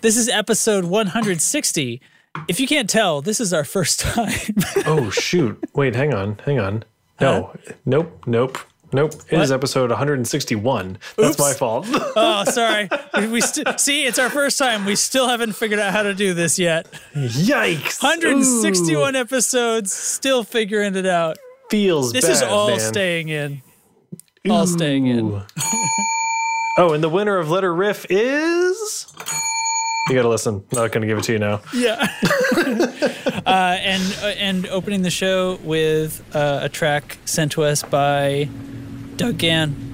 This is episode 160. If you can't tell, this is our first time. oh shoot! Wait, hang on, hang on. No, nope, nope, nope. It is What? episode 161. That's Oops. my fault. oh, sorry. We, we st- see, it's our first time. We still haven't figured out how to do this yet. Yikes! 161 Ooh, episodes, still figuring it out. feels This bad, is all man. staying in. All staying in. Oh, and the winner of Letter Riff is. You gotta listen. I'm Not gonna give it to you now. Yeah. uh, and uh, and opening the show with uh, a track sent to us by Doug Gann.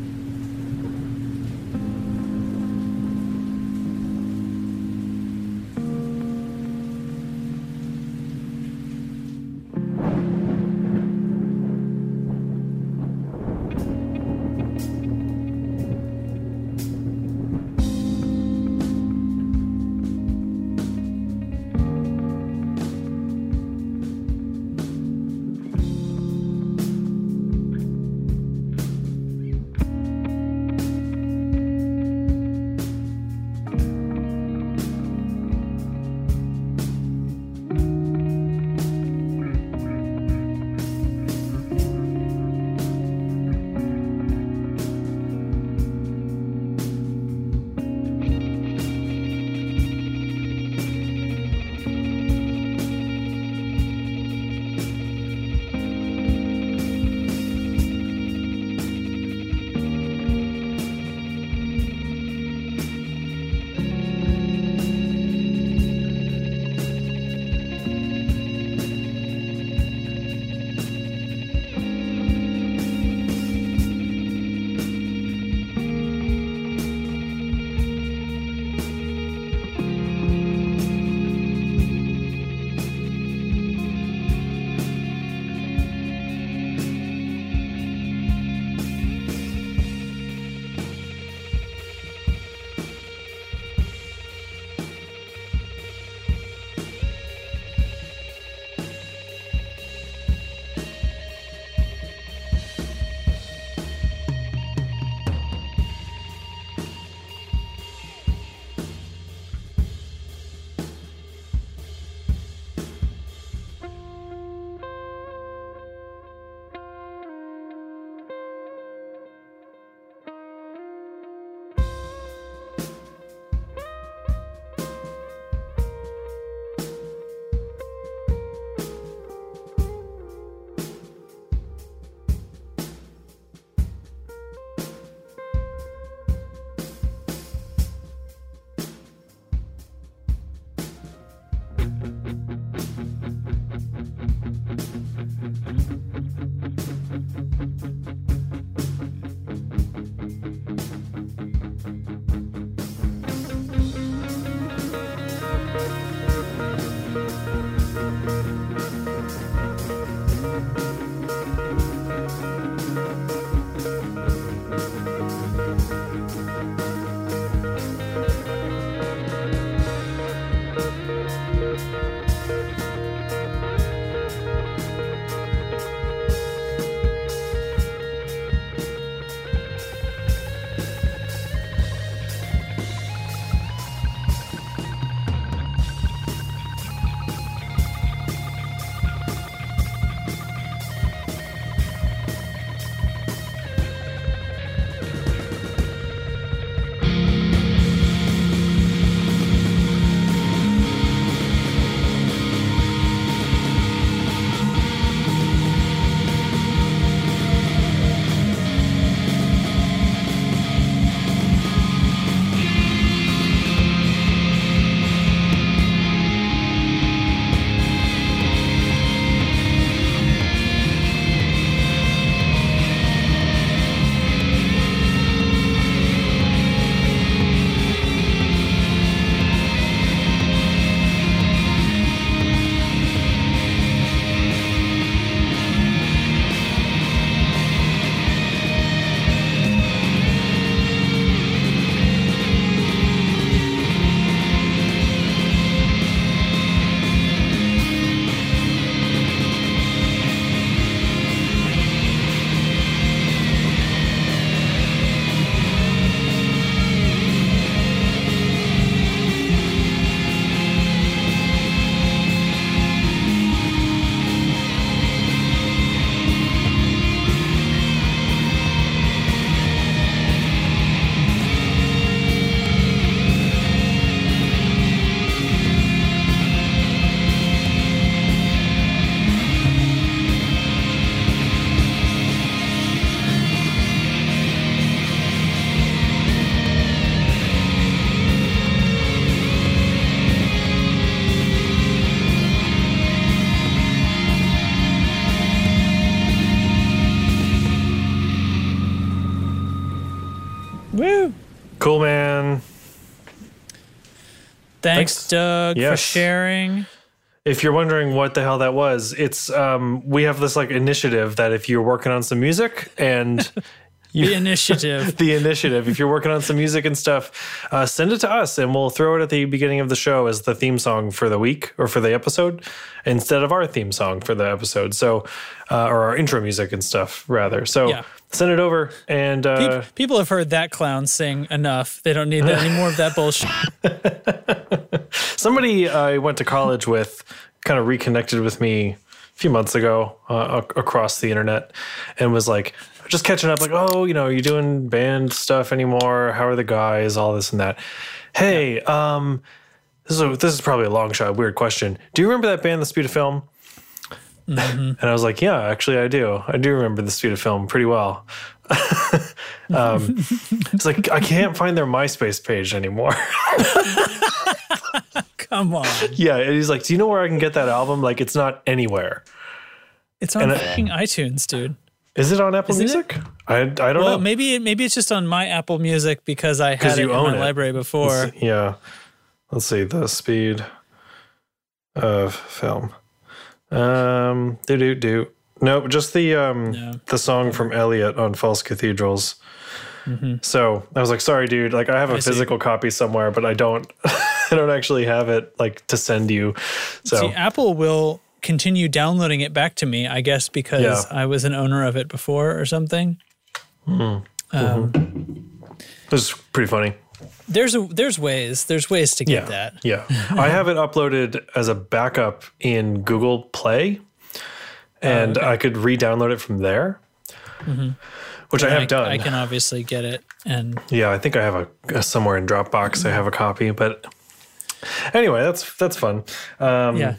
Doug, for sharing. If you're wondering what the hell that was, it's um, we have this like initiative that if you're working on some music and The initiative. the initiative. If you're working on some music and stuff, uh, send it to us and we'll throw it at the beginning of the show as the theme song for the week or for the episode instead of our theme song for the episode. So, uh, or our intro music and stuff rather. So Yeah. Send it over and uh, Pe- People have heard that clown sing enough. They don't need any more of that bullshit. somebody I went to college with kind of reconnected with me a few months ago uh, ac- across the internet and was like, just catching up, like, oh, you know, you doing band stuff anymore? How are the guys? All this and that. Hey, um, this is a, this is probably a long shot, weird question. Do you remember that band, The Speed of Film? And I was like, yeah, actually, I do. I do remember The Speed of Film pretty well. um, it's like I can't find their MySpace page anymore. Come on. yeah, and he's like, do you know where I can get that album? Like, it's not anywhere. It's on And I- fucking iTunes, dude. Is it on Apple Isn't it? Music? I I don't Well, know. maybe it, maybe it's just on my Apple Music because I had it you in own my it. library before. Yeah. Let's see the speed of film. Um, do do do. Nope, just the um No. the song from Elliott on False Cathedrals. So I was like, sorry, dude. Like I have a Mm-hmm. See. physical copy somewhere, but I don't. I don't actually have it like to send you. So See, Apple will continue downloading it back to me, I guess, because Yeah. I was an owner of it before or something. it's pretty funny. There's a there's ways there's ways to get that. Yeah. I have it uploaded as a backup in Google Play, and I could re download it from there, which I have I, done. I can obviously get it, and yeah, I think I have a, a somewhere in Dropbox, I have a copy, but anyway, that's that's fun. Um, yeah,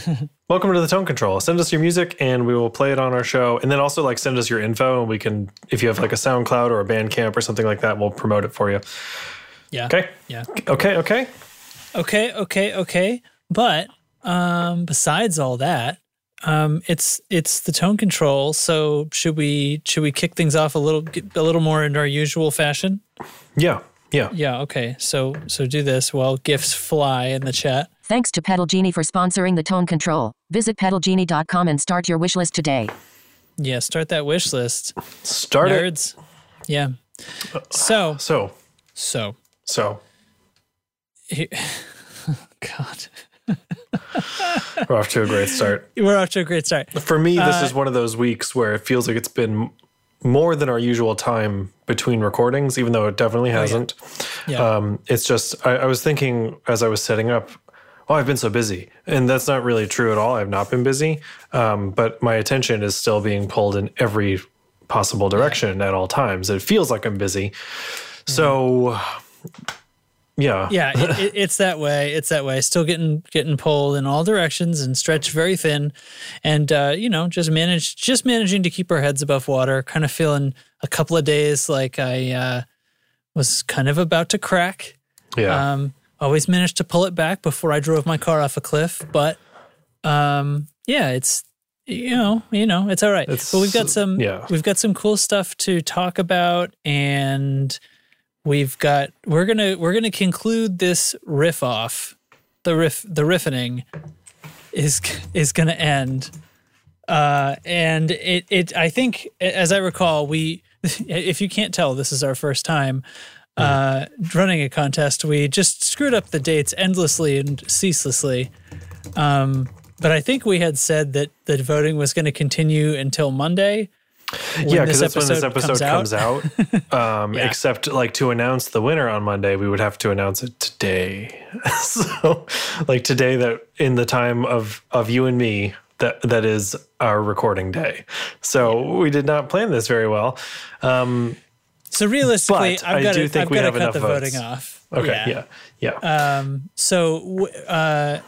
Welcome to the Tone Control. Send us your music and we will play it on our show. And then also like send us your info and we can, if you have like a SoundCloud or a Bandcamp or something like that, we'll promote it for you. Yeah, Okay. yeah. Okay. Okay. Okay, okay, okay. But um, besides all that, um, it's it's the tone control. So should we should we kick things off a little a little more in our usual fashion? Yeah. Yeah. Yeah. Okay. So so do this while gifts fly in the chat. Thanks to Pedal Genie for sponsoring the tone control. Visit pedalgenie.com and start your wishlist today. Yeah. Start that wish list, Start it. Yeah. So So, so so God, we're off to a great start. we're off to a great start. For me, this Uh, is one of those weeks where it feels like it's been more than our usual time between recordings, even though it definitely hasn't. Yeah. Um, it's just, I, I was thinking as I was setting up, oh, I've been so busy. And that's not really true at all. I've not been busy. Um, but my attention is still being pulled in every possible direction at all times. It feels like I'm busy. So, yeah. yeah, it, it, it's that way. It's that way. Still getting getting pulled in all directions and stretched very thin, and uh, you know, just manage just managing to keep our heads above water. Kind of feeling a couple of days like I uh, was kind of about to crack. Yeah. Um, always managed to pull it back before I drove my car off a cliff, but um, yeah, it's you know, you know, it's all right. It's- but we've got some, yeah. we've got some cool stuff to talk about, and we've got we're gonna we're gonna conclude this riff off. The riff, the riffing is is gonna end, uh, and it it I think as I recall, we if you can't tell, this is our first time uh, running a contest. We just screwed up the dates endlessly and ceaselessly. Um, but I think we had said that the voting was going to continue until Monday. Yeah, because that's when this episode comes comes out. um, Yeah. Except, like, to announce the winner on Monday, we would have to announce it today. so, like today, that in the time of of you and me, that that is our recording day. So we did not plan this very well. Um, So realistically, I've got do to think I've we have cut enough the votes. voting off. okay, yeah, yeah. Um, so uh,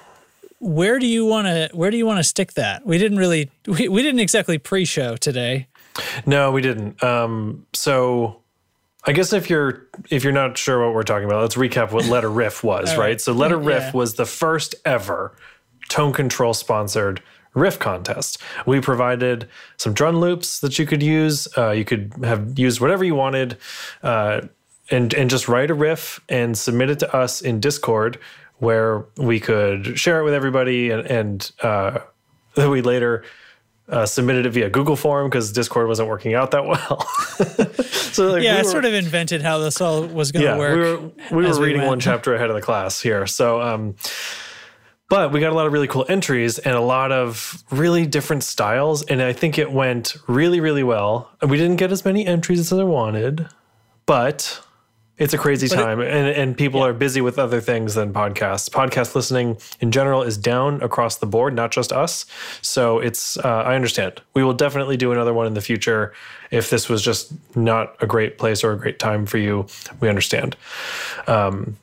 where do you want to where do you want to stick that? We didn't really we, we didn't exactly pre-show today. No, we didn't. Um, so I guess if you're if you're not sure what we're talking about, let's recap what Letter Riff was, right? right. So Letter Yeah. Riff was the first ever tone control sponsored riff contest. We provided some drum loops that you could use. Uh, you could have used whatever you wanted. Uh, and and just write a riff and submit it to us in Discord, where we could share it with everybody, and and uh, we later. Uh, submitted it via Google form because Discord wasn't working out that well. so like, yeah, we I sort of invented how this all was going to yeah, work. we were we were reading went. one chapter ahead of the class here. So um but we got a lot of really cool entries and a lot of really different styles and I think it went really really well. We didn't get as many entries as I wanted, but it's a crazy time and, and people are busy with other things than podcasts. Podcast listening in general is down across the board, not just us. So it's, uh, I understand. We will definitely do another one in the future. If this was just not a great place or a great time for you, we understand. Um,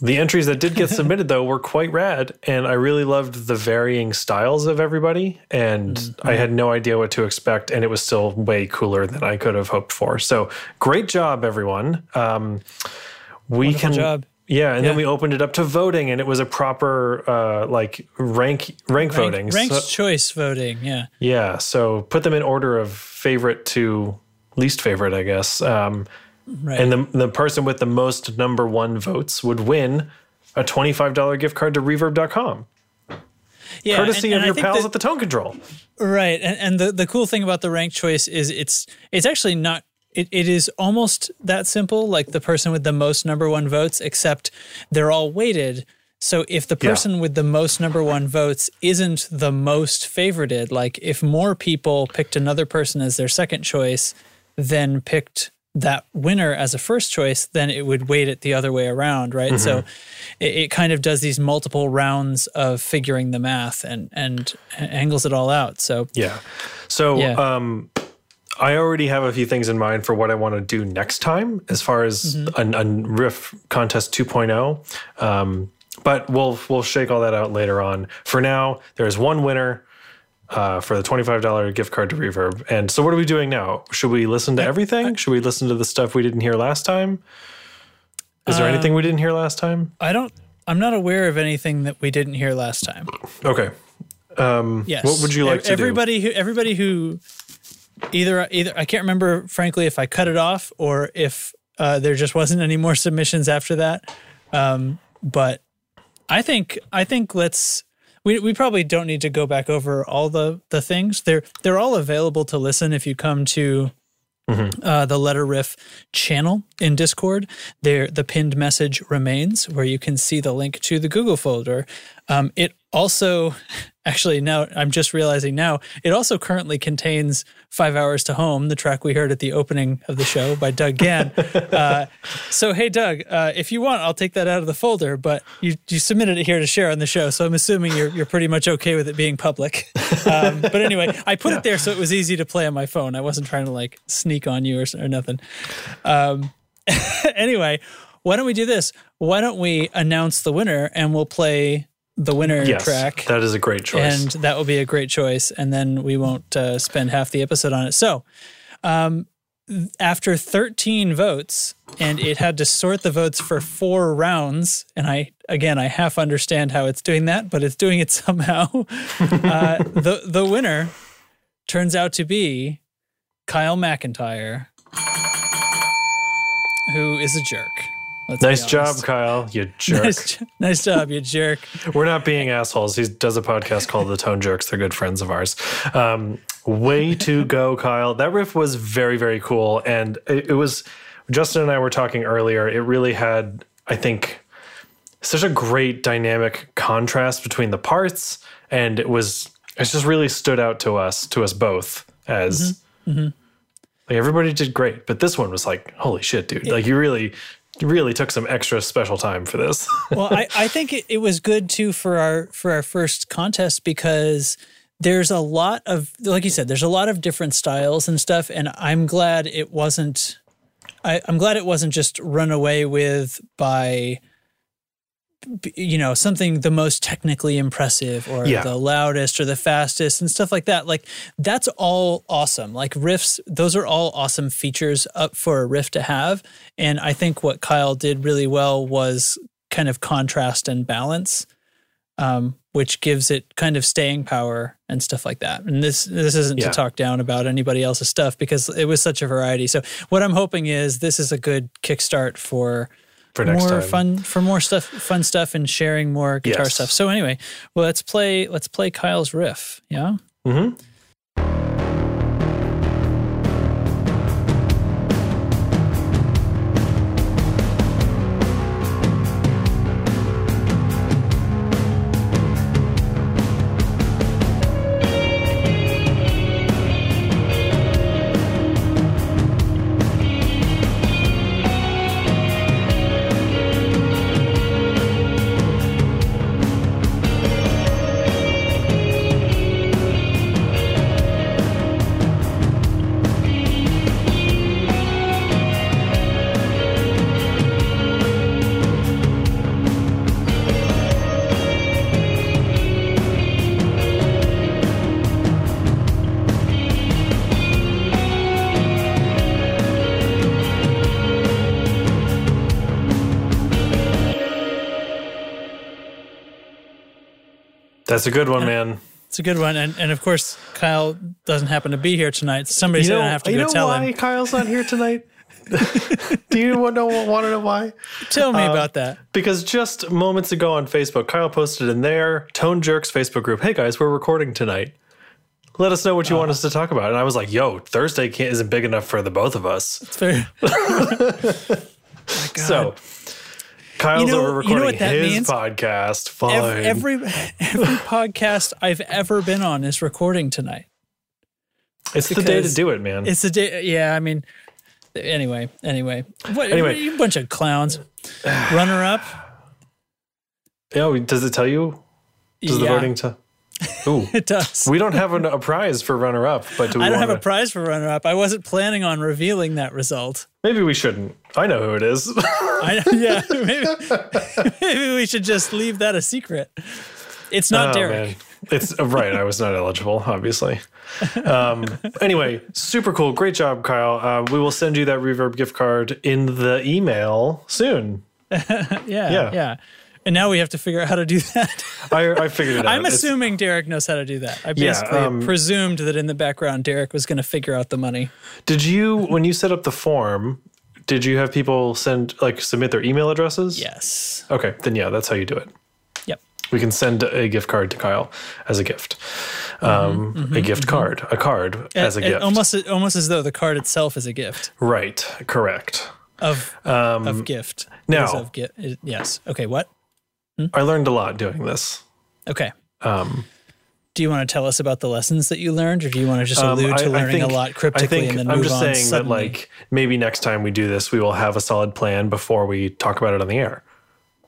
the entries that did get submitted though were quite rad and i really loved the varying styles of everybody and i had no idea what to expect and it was still way cooler than i could have hoped for so great job everyone um, we Wonderful can job. yeah and then we opened it up to voting and it was a proper uh, like rank rank, voting Ranked So- choice voting. Yeah. yeah so put them in order of favorite to least favorite i guess um, Right. and the, the person with the most number one votes would win a $25 gift card to reverb.com yeah. courtesy and- and of your pals that- at the tone control Right. And, and the, the cool thing about the ranked choice is it's it's actually not it, it is almost that simple, like the person with the most number one votes, except they're all weighted. So if the Yeah. person with the most number one votes isn't the most favorited, like if more people picked another person as their second choice, then picked that winner as a first choice, then it would weight it the other way around, right? So it, it kind of does these multiple rounds of figuring the math and and angles it all out. So yeah so Yeah. um, i already have a few things in mind for what i want to do next time as far as Mm-hmm. a, a riff contest 2.0 um, but we'll we'll shake all that out later on for now there's one winner uh, for the $25 gift card to Reverb. And so, what are we doing now? Should we listen to everything? Should we listen to the stuff we didn't hear last time? Is there anything we didn't hear last time? I don't. I'm not aware of anything that we didn't hear last time. Okay. Yes. What would you like to do? everybody who everybody who either either I can't remember frankly if I cut it off or if uh, there just wasn't any more submissions after that. Um, but I think I think let's we, we probably don't need to go back over all the the things. They're they're all available to listen if you come to uh, the letter riff channel in Discord. There, the pinned message remains where you can see the link to the Google folder. Um, it also, actually, now I'm just realizing now, it also currently contains Five Hours to Home, the track we heard at the opening of the show by Doug Gann. uh, so, hey, Doug, uh, if you want, I'll take that out of the folder, but you, you submitted it here to share on the show. So I'm assuming you're, you're pretty much okay with it being public. Um, but anyway, I put it there so it was easy to play on my phone. I wasn't trying to like sneak on you or, or nothing. Um, anyway, why don't we do this? Why don't we announce the winner and we'll play the winner Yes, track? that is a great choice. and that will be a great choice. And then we won't uh, spend half the episode on it. So, um, after 13 votes, and it had to sort the votes for four rounds, and I again I half understand how it's doing that, but it's doing it somehow. uh, the the winner turns out to be Kyle McIntyre, who is a jerk. Let's nice job. Kyle. You jerk. Nice, nice job, you jerk. We're not being assholes. He does a podcast called The Tone Jerks. They're good friends of ours. Um, way to go, Kyle. That riff was very, very cool. And it, it was, Justin and I were talking earlier. It really had, I think, such a great dynamic contrast between the parts. And it was, it just really stood out to us, to us both as. Like everybody did great, but this one was like, holy shit, dude! Like you really, really took some extra special time for this. well, I, I think it, it was good too for our for our first contest because there's a lot of like you said, there's a lot of different styles and stuff, and I'm glad it wasn't. I, I'm glad it wasn't just run away with by you know something the most technically impressive or Yeah. the loudest or the fastest and stuff like that like that's all awesome like riffs those are all awesome features up for a riff to have and i think what kyle did really well was kind of contrast and balance um, which gives it kind of staying power and stuff like that. And this this isn't Yeah. to talk down about anybody else's stuff because it was such a variety. So what I'm hoping is this is a good kickstart for For more time. fun for more stuff fun stuff and sharing more guitar Yes. stuff. So anyway, well let's play let's play Kyle's riff. Yeah. hmm That's a good one, man. It's a good one. And and of course Kyle doesn't happen to be here tonight. Somebody's You know, gonna have to go. Do you go know tell why him. Kyle's not here tonight? Do you want to know, want to know why? Tell me Uh, about that. Because just moments ago on Facebook, Kyle posted in their Tone Jerks Facebook group, "Hey guys, we're recording tonight. Let us know what you want us to talk about." And I was like, "Yo, Thursday can't, isn't big enough for the both of us." It's very So Kyle's You know- over you know recording what that his means? podcast. Fine. every, every every podcast I've ever been on is recording tonight. it's the day to do it, man. It's the day. Yeah, I mean. Anyway, anyway, what, Anyway. you bunch of clowns. Runner up. Yeah, does it tell you? Does the voting tell? Ooh, It does. we don't have an, a prize for runner up, but do we I don't have wanna- a prize for runner up. I wasn't planning on revealing that result. Maybe we shouldn't. I know who it is. I, yeah, maybe, maybe we should just leave that a secret. It's not Oh, Derek. man. It's uh, right. I was not eligible, obviously. Um, anyway, super cool. Great job, Kyle. Uh, we will send you that reverb gift card in the email soon. Yeah, Yeah. yeah, And now we have to figure out how to do that. I, I figured it out. I'm It's- assuming Derek knows how to do that. I Yeah, basically um, presumed that in the background Derek was going to figure out the money. Did you, when you set up the form, did you have people send like submit their email addresses? Yes. Okay, then yeah, that's how you do it. Yep. We can send a gift card to Kyle as a gift. Um, a gift card, a card as a Mm-hmm, gift. almost almost as though the card itself is a gift right. Correct. of Um, of gift. now- of gi- yes. Okay. What? I learned a lot doing this. Okay. Um, Do you want to tell us about the lessons that you learned, or do you want to just Um, allude to I- I learning think- a lot cryptically and then I'm move just on saying suddenly? that like maybe next time we do this, we will have a solid plan before we talk about it on the air.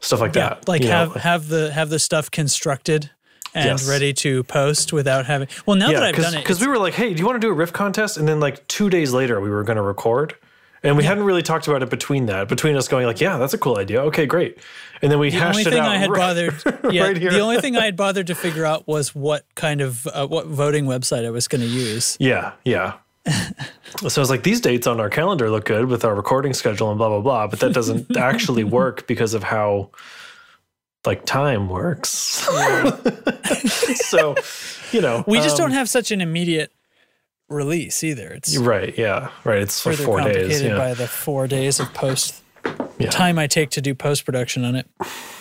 Stuff like yeah, that. like you know? have have the have the stuff constructed and Yes. ready to post without having. Well, now that I've done it, because we were like, hey, do you want to do a riff contest? And then like two days later, we were going to record. And we hadn't really talked about it between that, between us going like, yeah, that's a cool idea. Okay, great. And then we the hashed only thing out I had right, bothered, yeah, right the only thing I had bothered to figure out was what kind of uh, what voting website I was going to use. Yeah, yeah. so I was like, these dates on our calendar look good with our recording schedule and blah blah blah, but that doesn't actually work because of how like time works. so, you know, We just um, don't have such an immediate release either. It's Right, yeah, right. It's for four days. Yeah, by the four days of post yeah, time I take to do post production on it.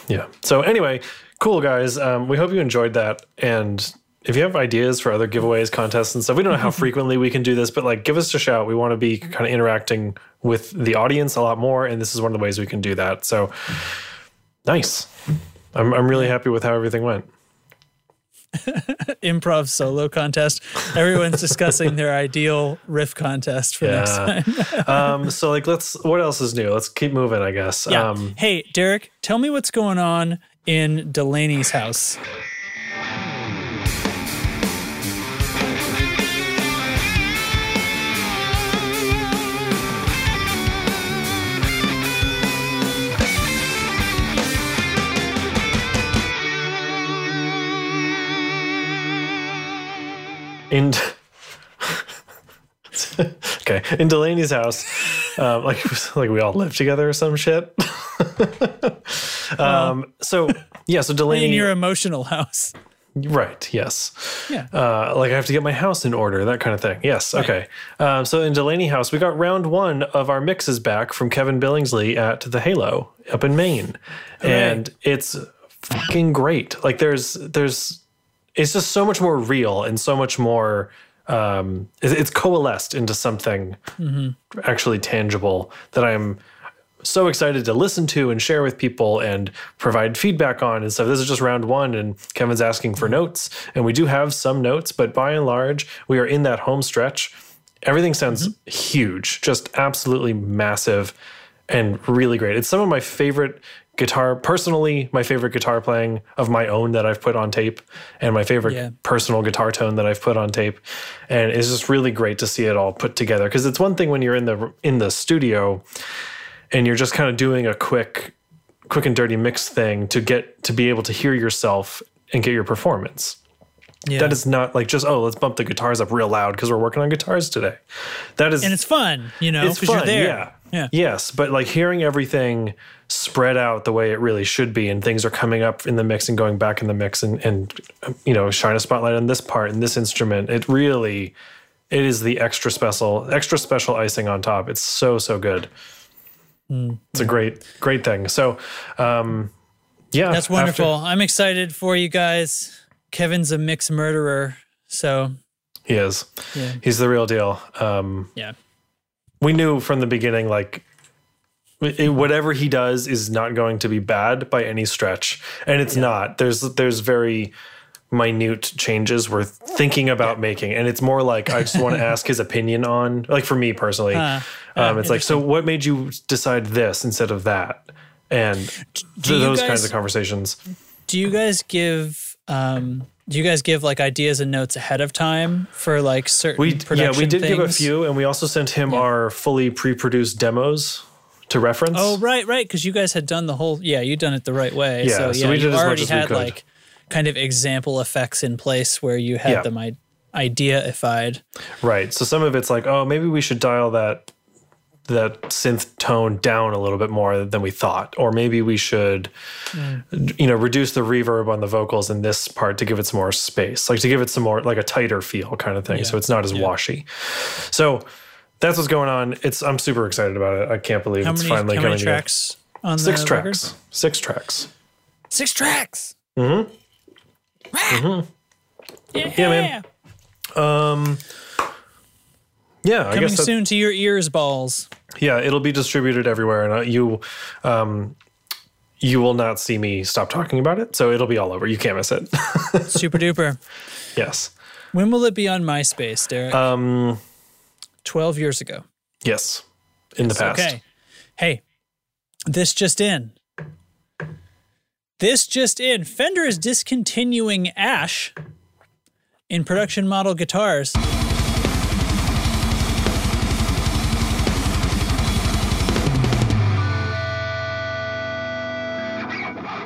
yeah. So anyway, cool guys. Um, we hope you enjoyed that, and if you have ideas for other giveaways, contests, and stuff, we don't know how frequently we can do this, but like, give us a shout. We want to be kind of interacting with the audience a lot more, and this is one of the ways we can do that. So nice. I'm I'm really happy with how everything went. Improv solo contest. Everyone's discussing their ideal riff contest for next time. Um, so like, let's. What else is new? Let's keep moving. I guess. Yeah. Um, hey, Derek, tell me what's going on in Delaney's house. In okay in Delaney's house, um, like like we all live together or some shit. Um, so yeah, so Delaney, in your emotional house. right? Yes. Yeah. Uh, like I have to get my house in order, that kind of thing. Yes. Okay. Um, so in Delaney House, we got round one of our mixes back from Kevin Billingsley at the Halo up in Maine, and it's fucking great. Like there's there's it's just so much more real and so much more. Um, it- it's coalesced into something actually tangible that I'm so excited to listen to and share with people and provide feedback on and stuff. This is just round one, and Kevin's asking for notes, and we do have some notes, but by and large, we are in that home stretch. Everything sounds huge, just absolutely massive and really great. It's some of my favorite guitar, personally, my favorite guitar playing of my own that I've put on tape, and my favorite Yeah. personal guitar tone that I've put on tape. And it's just really great to see it all put together because it's one thing when you're in the in the studio and you're just kind of doing a quick quick and dirty mix thing to get to be able to hear yourself and get your performance. Yeah. That is not like just oh let's bump the guitars up real loud because we're working on guitars today. That is and it's fun, you know, it's because you're fun, there. yeah. Yeah. Yes, but like hearing everything spread out the way it really should be, and things are coming up in the mix and going back in the mix, and and you know shine a spotlight on this part and this instrument. It really, it is the extra special, extra special icing on top. It's so so good. It's a great great thing. So, um, yeah, That's after- wonderful. I'm excited for you guys. Kevin's a mix murderer. So, he is. Yeah. He's the real deal. Um, yeah. We knew from the beginning like it, whatever he does is not going to be bad by any stretch. And it's not. There's there's very minute changes we're thinking about making. And it's more like i just want to ask his opinion on like for me personally. Huh. um, it's like so what made you decide this instead of that? And do those guys- kinds of conversations. Do you guys give um do you guys give like ideas and notes ahead of time for like certain we yeah we did give a few and we also sent him our fully pre-produced demos to reference Oh, right, right, because you guys had done the whole. Yeah, you done it the right way. Yeah, so, so yeah, we did you as much already as we had could. like kind of example effects in place where you had Yeah. them I- idea-ified. Right. So some of it's like, oh, maybe we should dial that that synth tone down a little bit more than we thought, or maybe we should, you know, reduce the reverb on the vocals in this part to give it some more space, like to give it some more like a tighter feel kind of thing, so it's not as washy. So that's what's going on. It's I'm super excited about it. I can't believe How it's many, finally how coming many together. tracks on Six the tracks. record? Six tracks. Six tracks. Mm-hmm. Yeah, Yeah, man. um Yeah, I Coming guess that, soon to your ears, balls. Yeah, it'll be distributed everywhere, and uh, you, um, you will not see me stop talking about it. So it'll be all over. You can't miss it. Super duper. yes, When will it be on MySpace, Derek? um, Twelve years ago. yes, in the past. Okay. Hey, this just in. This just in. Fender is discontinuing Ash in production model guitars.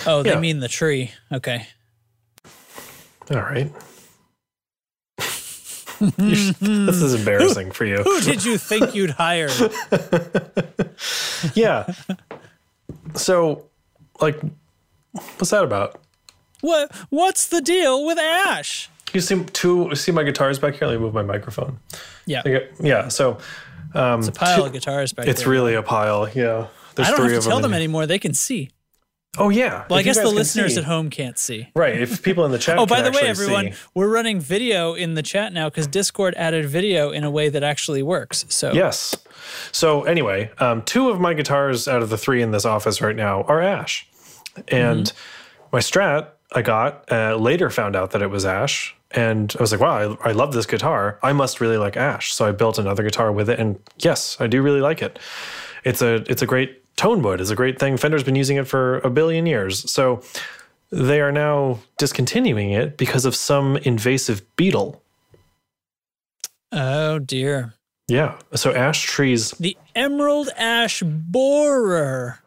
Oh, they Yeah. mean the tree. Okay. All right. This is embarrassing for you. Who did you think you'd hire? Yeah. So, like, what's that about? What what's the deal with Ash? You see two. See my guitars back here. Let me move my microphone. Yeah. Okay, Yeah. So um, It's a pile of guitars back here. it's there. really a pile. Yeah. There's I don't three have to tell them. them anymore. They can see. Oh yeah. Well, I If you guess the listeners see- at home can't see. Right. If people in the chat. Oh, by the way, everyone, see. we're running video in the chat now because Discord added video in a way that actually works. So Yes. So anyway, um, two of my guitars out of the three in this office right now are Ash, and Mm-hmm. my Strat I got uh, later found out that it was Ash, and I was like, wow, I, I love this guitar. I must really like Ash. So I built another guitar with it, and yes, I do really like it. It's a it's a great tone wood. It's a great thing. Fender's been using it for a billion years. So they are now discontinuing it because of some invasive beetle. Oh dear. Yeah. So ash trees, The Emerald Ash Borer.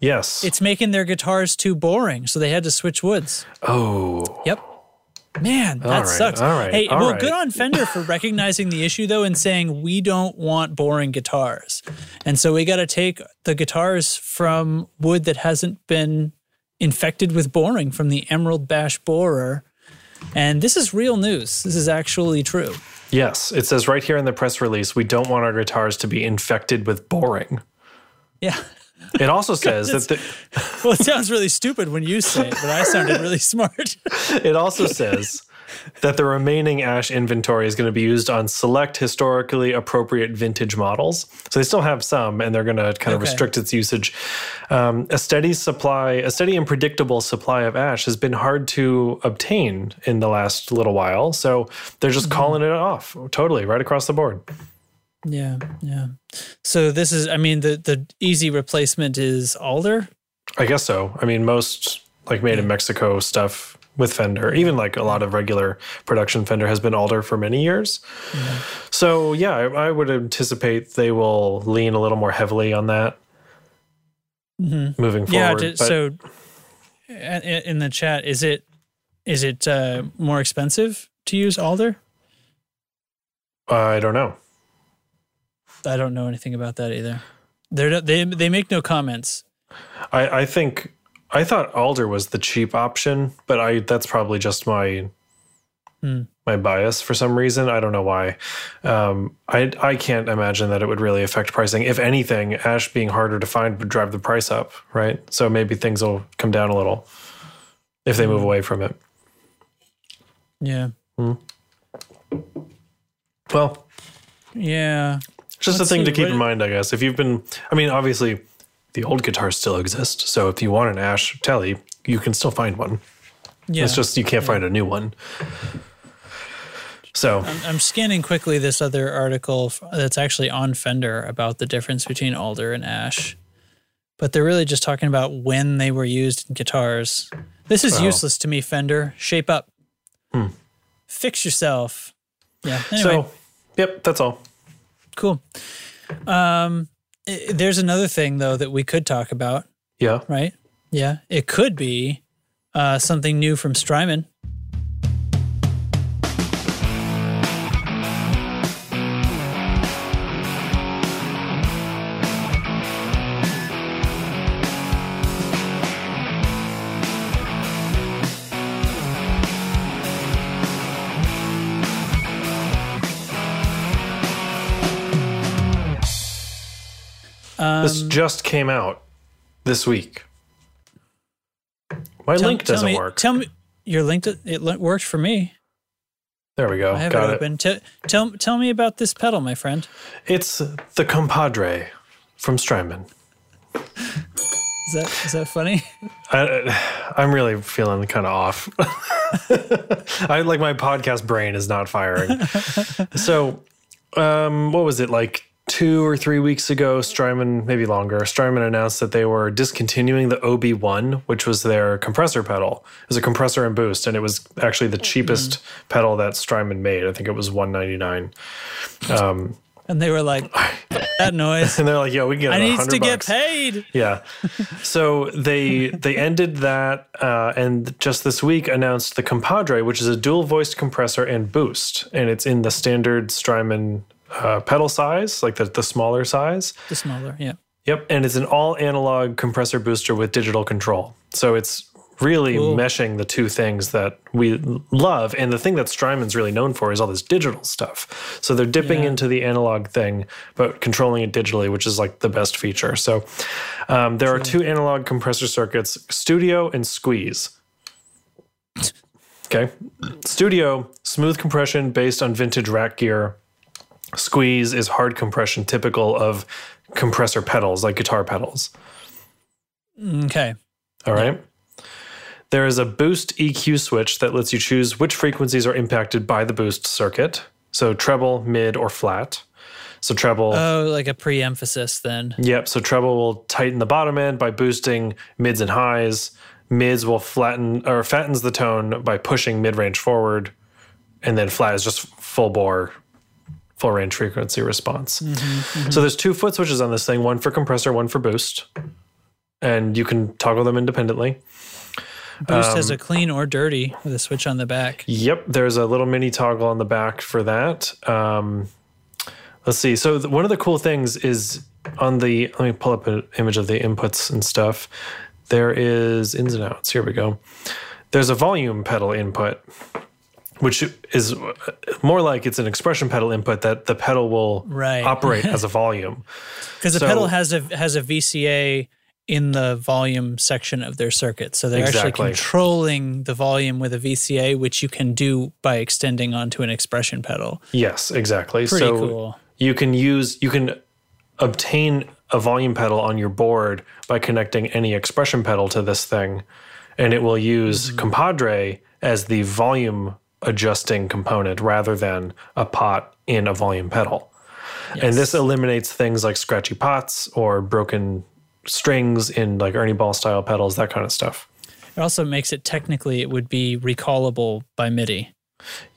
yes. It's making their guitars too boring, so they had to switch woods. oh. Yep. Man, that right, sucks. all right, hey, all well, right. good on Fender for recognizing the issue though and saying we don't want boring guitars. And so we got to take the guitars from wood that hasn't been infected with boring from the Emerald Bash borer. And this is real news. This is actually true. Yes, it says right here in the press release, we don't want our guitars to be infected with boring. Yeah. It also says that the, Well, it sounds really stupid when you say it, but I sounded really smart. it also says that the remaining Ash inventory is going to be used on select historically appropriate vintage models. So they still have some, and they're going to kind of Okay. restrict its usage. Um, a steady supply, a steady and predictable supply of Ash has been hard to obtain in the last little while. So they're just calling it off totally right across the board. Yeah, yeah. So this is, I mean, the the easy replacement is alder. I guess so. I mean, most like made in Mexico stuff with Fender, even like a lot of regular production Fender has been Alder for many years. So yeah, I, I would anticipate they will lean a little more heavily on that moving Mm-hmm. Yeah. forward. but so in the chat, is it is it uh, more expensive to use alder? I don't know. I don't know anything about that either. They're, they they make no comments. I, I think I thought Alder was the cheap option, but I that's probably just my Hmm. my bias for some reason. I don't know why. Um, I I can't imagine that it would really affect pricing. If anything, Ash being harder to find would drive the price up, right? So maybe things will come down a little if they Hmm. move away from it. Yeah. Well, Yeah. Just a Let's thing to keep in mind, I guess. If you've been, I mean, obviously, the old guitars still exist. So if you want an Ash Telly, you can still find one. Yeah. It's just you can't find a new one. So I'm, I'm scanning quickly this other article that's actually on Fender about the difference between alder and ash, but they're really just talking about when they were used in guitars. This is useless to me, Fender. Shape up. hmm. Fix yourself. Yeah. Anyway, So, yep, that's all. Cool. Um, i- there's another thing though that we could talk about, Yeah. right? Yeah, it could be uh, something new from Strymon. This just came out this week. My Tell- link doesn't me- work. Tell me your link. It worked for me. there we go. I have Got it it. open. Tell tell tell me about this pedal, my friend. It's the compadre from Strymon. Is that is that funny? I, I'm really feeling kind of off. I like my podcast brain is not firing. so, um, what was it like two or three weeks ago? Strymon, maybe longer. Strymon announced that they were discontinuing the OB1, which was their compressor pedal. It was a compressor and boost, and it was actually the cheapest pedal that Strymon made. I think it was 199. And they were like, that noise. And they're like, "Yo, we can get I 100 to get bucks." paid. Yeah. So they they ended that uh, and just this week announced the Compadre, which is a dual voiced compressor and boost, and it's in the standard Strymon uh, pedal size, like the the smaller size. The smaller, yeah. Yep, and it's an all analog compressor booster with digital control. So it's really Cool. meshing the two things that we love. And the thing that Strymon's really known for is all this digital stuff. So they're dipping Yeah. into the analog thing, but controlling it digitally, which is like the best feature. So um, there are two analog compressor circuits Studio and Squeeze. Okay. Studio, smooth compression based on vintage rack gear. Squeeze is hard compression, typical of compressor pedals, like guitar pedals. Okay. All right. There is a boost EQ switch that lets you choose which frequencies are impacted by the boost circuit. So treble, mid, or flat. So treble, Oh, like a pre-emphasis then. yep. So treble will tighten the bottom end by boosting mids and highs. Mids will flatten or fattens the tone by pushing mid range forward, and then flat is just full bore, full range frequency response. So there's two foot switches on this thing: one for compressor, one for boost, and you can toggle them independently. Boost has Um, a clean or dirty with a switch on the back. Yep, there's a little mini toggle on the back for that. Um, let's see. So th- one of the cool things is on the. Let me pull up an image of the inputs and stuff. there is ins and outs. Here we go. There's a volume pedal input, which is more like it's an expression pedal input that the pedal will Right. operate as a volume. Because the So- pedal has a has a VCA in the volume section of their circuit, so they're Exactly. actually controlling the volume with a VCA, which you can do by extending onto an expression pedal. Yes, exactly. Pretty so cool. you can use you can obtain a volume pedal on your board by connecting any expression pedal to this thing and it will use Mm-hmm. compadre as the volume adjusting component rather than a pot in a volume pedal and this eliminates things like scratchy pots or broken strings in like ernie ball style pedals that kind of stuff It also makes it technically it would be recallable by MIDI.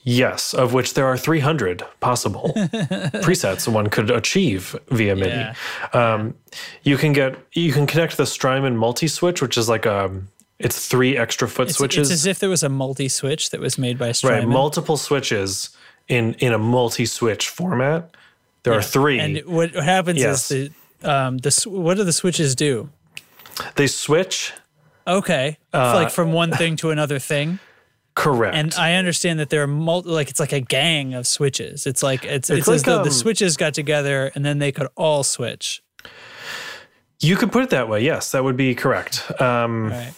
Yes, of which there are 300 possible presets one could achieve via MIDI. Yeah. Um, you can get you can connect the Strymon multi switch, which is like a it's three extra foot It's, switches, it's as if there was a multi switch that was made by right? Multiple switches in in a multi switch format. There are three. And what happens Yes. is the um the what do the switches do? they switch Okay, Uh, like from one thing to another thing. correct. And I understand that there are multi, like it's like a gang of switches. It's like it's it's, It's as like, though the um, switches got together and then they could all switch. you could put it that way. Yes, that would be correct. Um, Right.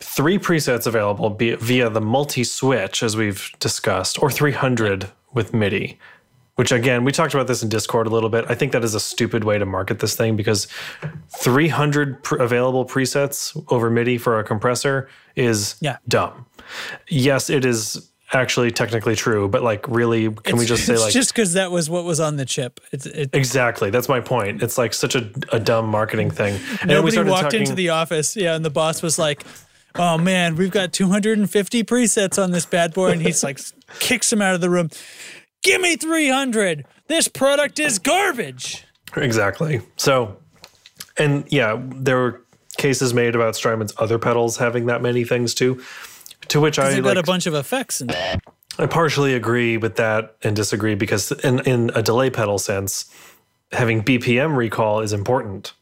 Three presets available via the multi switch, as we've discussed, or 300 with MIDI. Which again, we talked about this in Discord a little bit. I think that is a stupid way to market this thing because 300 pr- available presets over MIDI for a compressor is Yeah. dumb. Yes, it is actually technically true, but like, really, can we just say it's like just because that was what was on the chip? It's it, exactly? That's my point. It's like such a, a dumb marketing thing. And nobody walked talking- into the office, yeah, and the boss was like, "Oh man, we've got 250 presets on this bad boy," and he's like, kicks him out of the room. Give me 300. This product is garbage. Exactly. So, and yeah, there were cases made about Strymon's other pedals having that many things too. To which I got a bunch of effects in. I partially agree with that and disagree because in in a delay pedal sense, having BPM recall is important.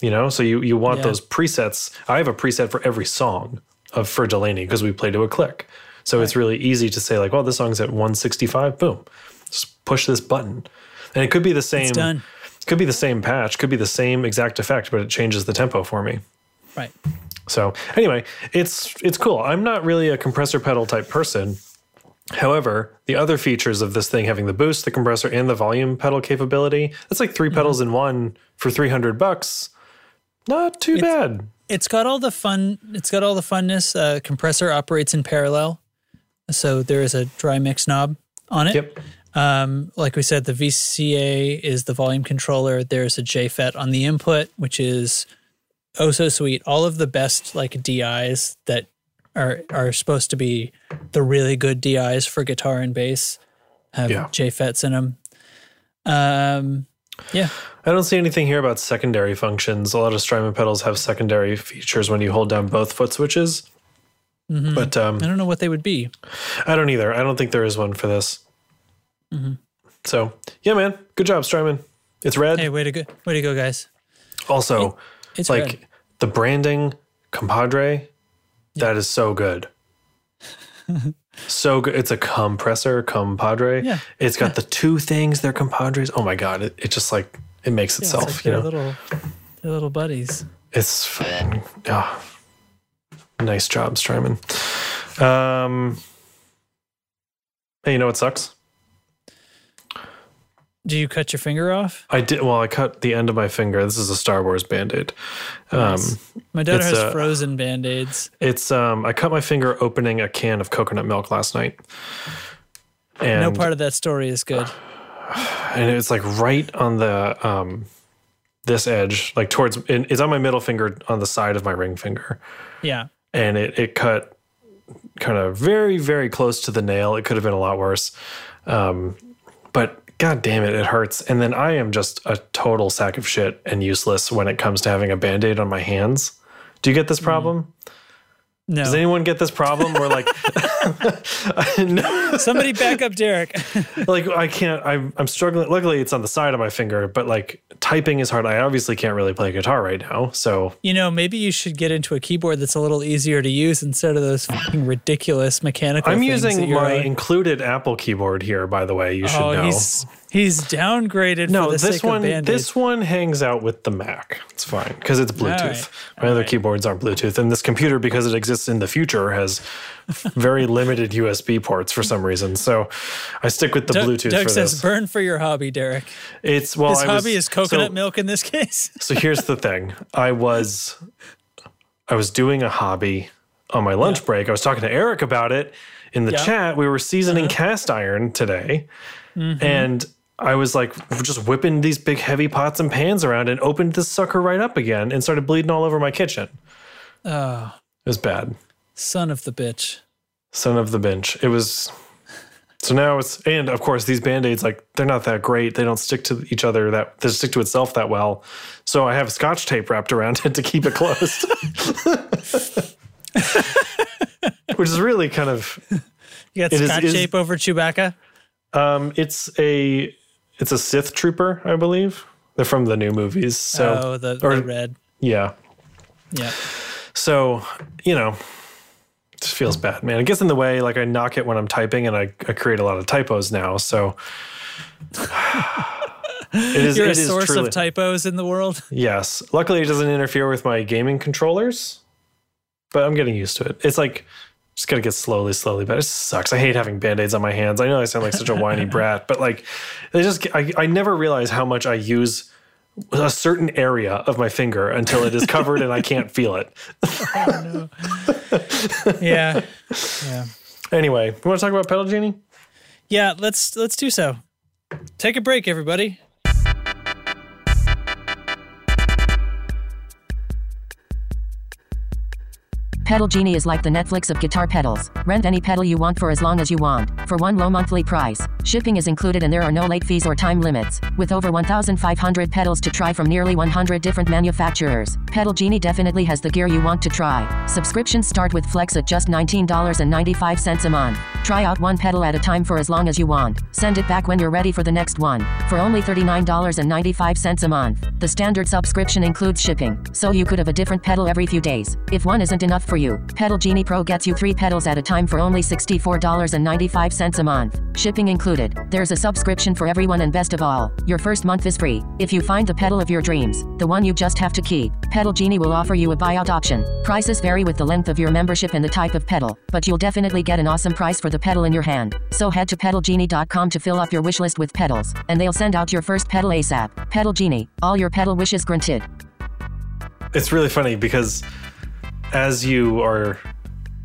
You know, so you you want Yeah. those presets. I have a preset for every song of for Delaney because we play to a click. So it's really easy to say like, "Well, this song's at 165." Boom, just push this button, and it could be the same. done. Could be the same patch. Could be the same exact effect, but it changes the tempo for me. Right. So anyway, it's it's cool. I'm not really a compressor pedal type person. However, the other features of this thing having the boost, the compressor, and the volume pedal capability, that's like 3 mm-hmm. pedals in one for 300 bucks. Not too bad. It's got all the fun. It's got all the funness. Uh, compressor operates in parallel, so there is a dry mix knob on it. Yep. Um, like we said, the VCA is the volume controller. There's a JFET on the input, which is oh so sweet. All of the best like DIs that are are supposed to be the really good DIs for guitar and bass have Yeah. JFETs in them. Um, yeah, I don't see anything here about secondary functions. A lot of Strymon pedals have secondary features when you hold down both foot switches. But um, I don't know what they would be. I don't either. I don't think there is one for this. So yeah, man, good job, Strymon. It's red. Hey, way to go, way to go, guys! also, It's like red. the branding compadre that is so good so good it's a compressor compadre Yeah, it's got the two things they're compadres oh my god it, it just like it makes Yeah, it's itself like you they're know little, they're little buddies. it's fucking ah, nice job strymon um hey you know what sucks Do you cut your finger off? i did well i cut the end of my finger this is a star wars band-aid um Nice. My daughter has frozen band aids. It's um I cut my finger opening a can of coconut milk last night. And No part of that story is good. And it's like right on the um this edge, like towards it's on my middle finger on the side of my ring finger. Yeah. And it it cut kind of very, very close to the nail. It could have been a lot worse. Um but god damn it, it hurts. And then I am just a total sack of shit and useless when it comes to having a band-aid on my hands. Do you get this problem? No. Does anyone get this problem? Where like, no, Somebody back up Derek. like I can't. I'm I'm struggling. Luckily, it's on the side of my finger, but like typing is hard. I obviously can't really play guitar right now. So you know, maybe you should get into a keyboard that's a little easier to use instead of those fucking ridiculous mechanical. I'm using my like- included Apple keyboard here. By the way, you oh, should Oh, know. he's he's downgraded No, for the this one this one hangs out with the Mac. It's fine because it's Bluetooth. right. My other keyboards aren't Bluetooth, and this computer, because it exists in the future, has very limited USB ports for some reason. So I stick with the Doug, Bluetooth Doug says, this. "Burn for your hobby, Derek." It's well, His I was- hobby is coconut so- milk in this case. So here's the thing. I was I was doing a hobby on my lunch break. I was talking to Eric about it in the Yeah. chat. We were seasoning uh-huh. cast iron today. Mm-hmm. And I was like just whipping these big heavy pots and pans around and opened this sucker right up again and started bleeding all over my kitchen. Oh, It was bad. son of the bitch. Son of the bench. It was so now it's and of course these band-aids like they're not that great. They don't stick to each other that they stick to itself that well. So I have scotch tape wrapped around it to keep it closed. Which is really kind of You got scotch is- tape over Chewbacca. um it's a it's a Sith trooper, I believe. They're from the new movies. So oh, the, or- the red. yeah. Yeah. So, you know, it just feels bad, man. It gets in the way. Like I knock it when I'm typing and I, I create a lot of typos now. So it is, You're it a is source truly, of typos in the world. yes. Luckily it doesn't interfere with my gaming controllers, but I'm getting used to it. It's like, just gotta get slowly, slowly better. It sucks. I hate having band-aids on my hands. I know I sound like such a whiny brat, but like they just I, I never realize how much I use a certain area of my finger until it is covered and I can't feel it. Yeah. Yeah. Anyway, you want to talk about Pedal Genie? Yeah, let's let's do so. Take a break, everybody. Pedal Genie is like the Netflix of guitar pedals. Rent any pedal you want for as long as you want, for one low monthly price. Shipping is included and there are no late fees or time limits. With over 1,500 pedals to try from nearly 100 different manufacturers, Pedal Genie definitely has the gear you want to try. Subscriptions start with Flex at just $19.95 a month. Try out one pedal at a time for as long as you want. Send it back when you're ready for the next one. For only $39.95 a month. The standard subscription includes shipping, so you could have a different pedal every few days. If one isn't enough for you, Pedal Genie Pro gets you three pedals at a time for only $64.95 a month. Shipping included. There's a subscription for everyone, and best of all, your first month is free. If you find the pedal of your dreams, the one you just have to keep, Pedal Genie will offer you a buyout option. Prices vary with the length of your membership and the type of pedal, but you'll definitely get an awesome price for the pedal in your hand. So head to pedalgenie.com to fill up your wish list with pedals, and they'll send out your first pedal ASAP. Pedal Genie, all your pedal wishes granted. It's really funny because as you are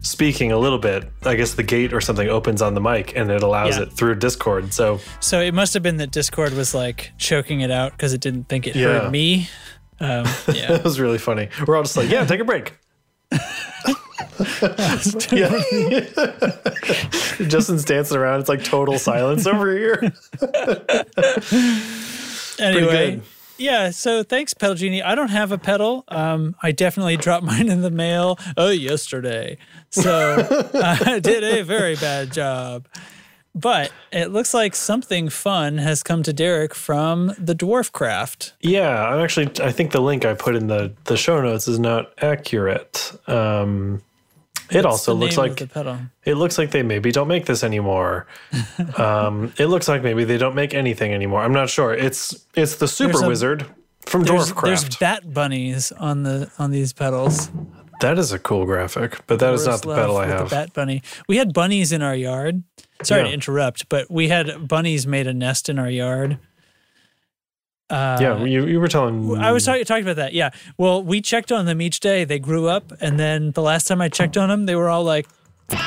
speaking a little bit, I guess the gate or something opens on the mic and it allows Yeah. it through Discord. So So it must have been that Discord was like choking it out because it didn't think it Yeah. heard me. Um, yeah. it was really funny. We're all just like, yeah, take a break. Justin's dancing around. It's like total silence over here. anyway. Yeah so thanks pedal genie i don't have a pedal um i definitely dropped mine in the mail oh yesterday so i did a very bad job but it looks like something fun has come to derek from the Dwarfcraft Yeah, I'm actually. I think the link I put in the the show notes is not accurate. Um, it also looks like the pedal it looks like they maybe don't make this anymore. um, it looks like maybe they don't make anything anymore. I'm not sure. It's it's the Super There's a- Wizard from there's, there's bat bunnies on the on these pedals that is a cool graphic, but that is not the pedal I have. The bat bunny. We had bunnies in our yard. Sorry Yeah. to interrupt, but we had bunnies made a nest in our yard. Uh, yeah, you, you were telling. I was talking talking about that. Yeah. Well, we checked on them each day. They grew up, and then the last time I checked on them, they were all like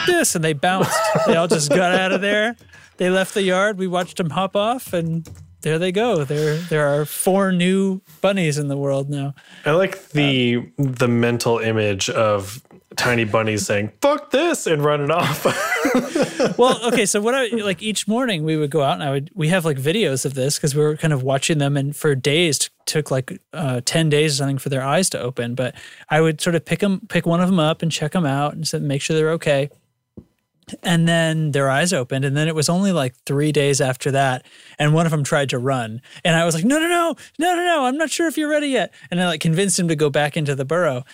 this, and they bounced. they all just got out of there. They left the yard. We watched them hop off, and there they go. There there are four new bunnies in the world now. I like the the mental image of tiny bunnies saying "fuck this" and running off. well, okay. So what I like each morning we would go out and I would we have like videos of this because we were kind of watching them and for days took like uh, 10 days or something for their eyes to open. But I would sort of pick them, pick one of them up and check them out and so make sure they're okay. And then their eyes opened. And then it was only like three days after that. And one of them tried to run. And I was like, no, no, no, no, no, no. I'm not sure if you're ready yet. And I like convinced him to go back into the burrow.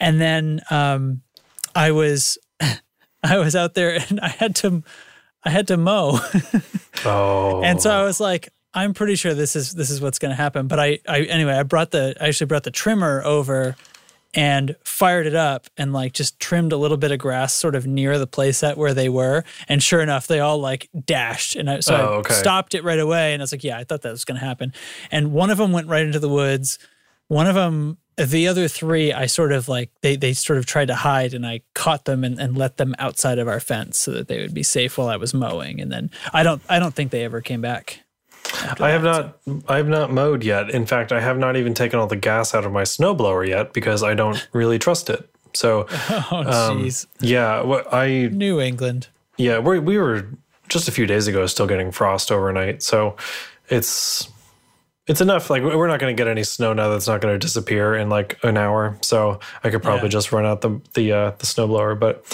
And then um, I was, I was out there and I had to, I had to mow. Oh, And so I was like, I'm pretty sure this is this is what's going to happen. But I, I anyway, I brought the I actually brought the trimmer over and fired it up and like just trimmed a little bit of grass sort of near the playset where they were. And sure enough, they all like dashed. And I, so Oh, I stopped it right away. And I was like, yeah, I thought that was going to happen. And one of them went right into the woods. One of them, the other three, I sort of like they they sort of tried to hide, and I caught them and, and let them outside of our fence so that they would be safe while I was mowing. And then I don't I don't think they ever came back. I have that, not I have not mowed yet. In fact, I have not even taken all the gas out of my snowblower yet because I don't really trust it. So so- Oh um, jeez, yeah, what I New England. yeah, we we were just a few days ago still getting frost overnight. So it's it's enough. Like we're not going to get any snow now. That's not going to disappear in like an hour. So I could probably Yeah. just run out the the uh, the snowblower. But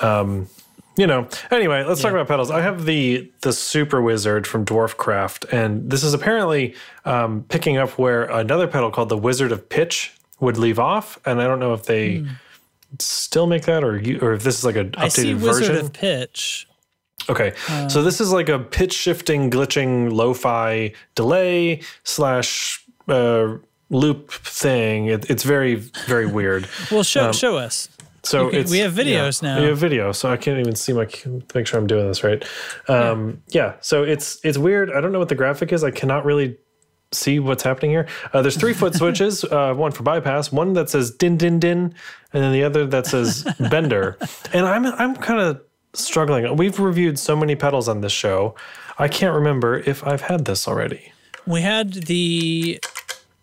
um, you know, anyway, let's talk about pedals. I have the the Super Wizard from Dwarfcraft, and this is apparently um, picking up where another pedal called the Wizard of Pitch would leave off. And I don't know if they still make that or you, or if this is like an updated. I see version. Wizard of Pitch. Okay, so this is like a pitch shifting, glitching, lo-fi delay slash uh, loop thing. It, it's very, very weird. Well, show show us. So can- it's, we have videos yeah, now. We have video, so I can't even see my. Make sure I'm doing this right. Um, yeah. So it's it's weird. I don't know what the graphic is. I cannot really see what's happening here. Uh, there's three foot switches. Uh, one for bypass, one that says din din din, and then the other that says bender. And I'm I'm kind of struggling. We've reviewed so many pedals on this show. I can't remember if I've had this already. We had the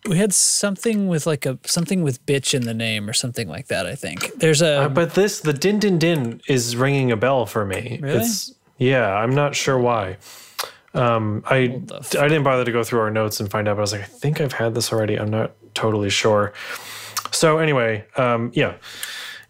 we had something with like a something with bitch in the name or something like that. I think there's a Uh, but this the din din din is ringing a bell for me. Really? It's yeah, I'm not sure why. Um, I I didn't bother to go through our notes and find out. But I was like, I think I've had this already. I'm not totally sure. So anyway, um, yeah,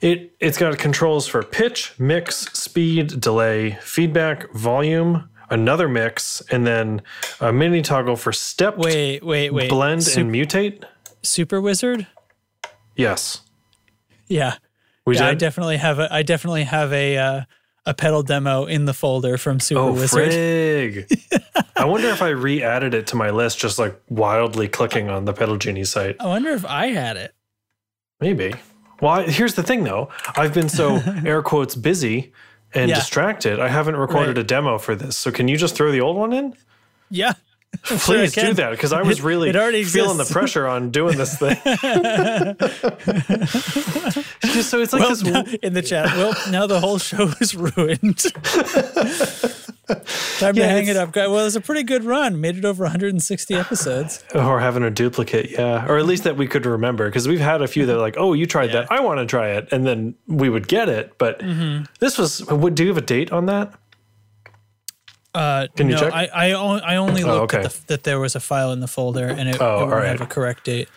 it it's got controls for pitch, mix, speed, delay, feedback, volume, another mix, and then a mini toggle for step, wait wait wait blend, Sup- and mutate. super wizard. Yes, Yeah, we yeah. I definitely have a I definitely have a uh, a pedal demo in the folder from Super Oh, Wizard. frig. I wonder if I re added it to my list, just like wildly clicking on the Pedal Genie site. I wonder if I had it. Maybe. Well, I, here's the thing though I've been so air quotes busy and Yeah. distracted. I haven't recorded Right. a demo for this. So can you just throw the old one in? Yeah. Sure Please do that because I was really it feeling the pressure on doing this thing. so it's like Well, this. now- in the chat. Well, now the whole show is ruined. Time to hang it up. Well, it's a pretty good run. Made it over 160 episodes. Or having a duplicate, yeah. Or at least that we could remember. Because we've had a few that are like, oh, you tried Yeah. that. I want to try it. And then we would get it. But Mm-hmm. this was, would, do you have a date on that? Uh, Can you no, check? I I, on- I only looked okay. at the, that there was a file in the folder and it, Oh, it right. have a correct date.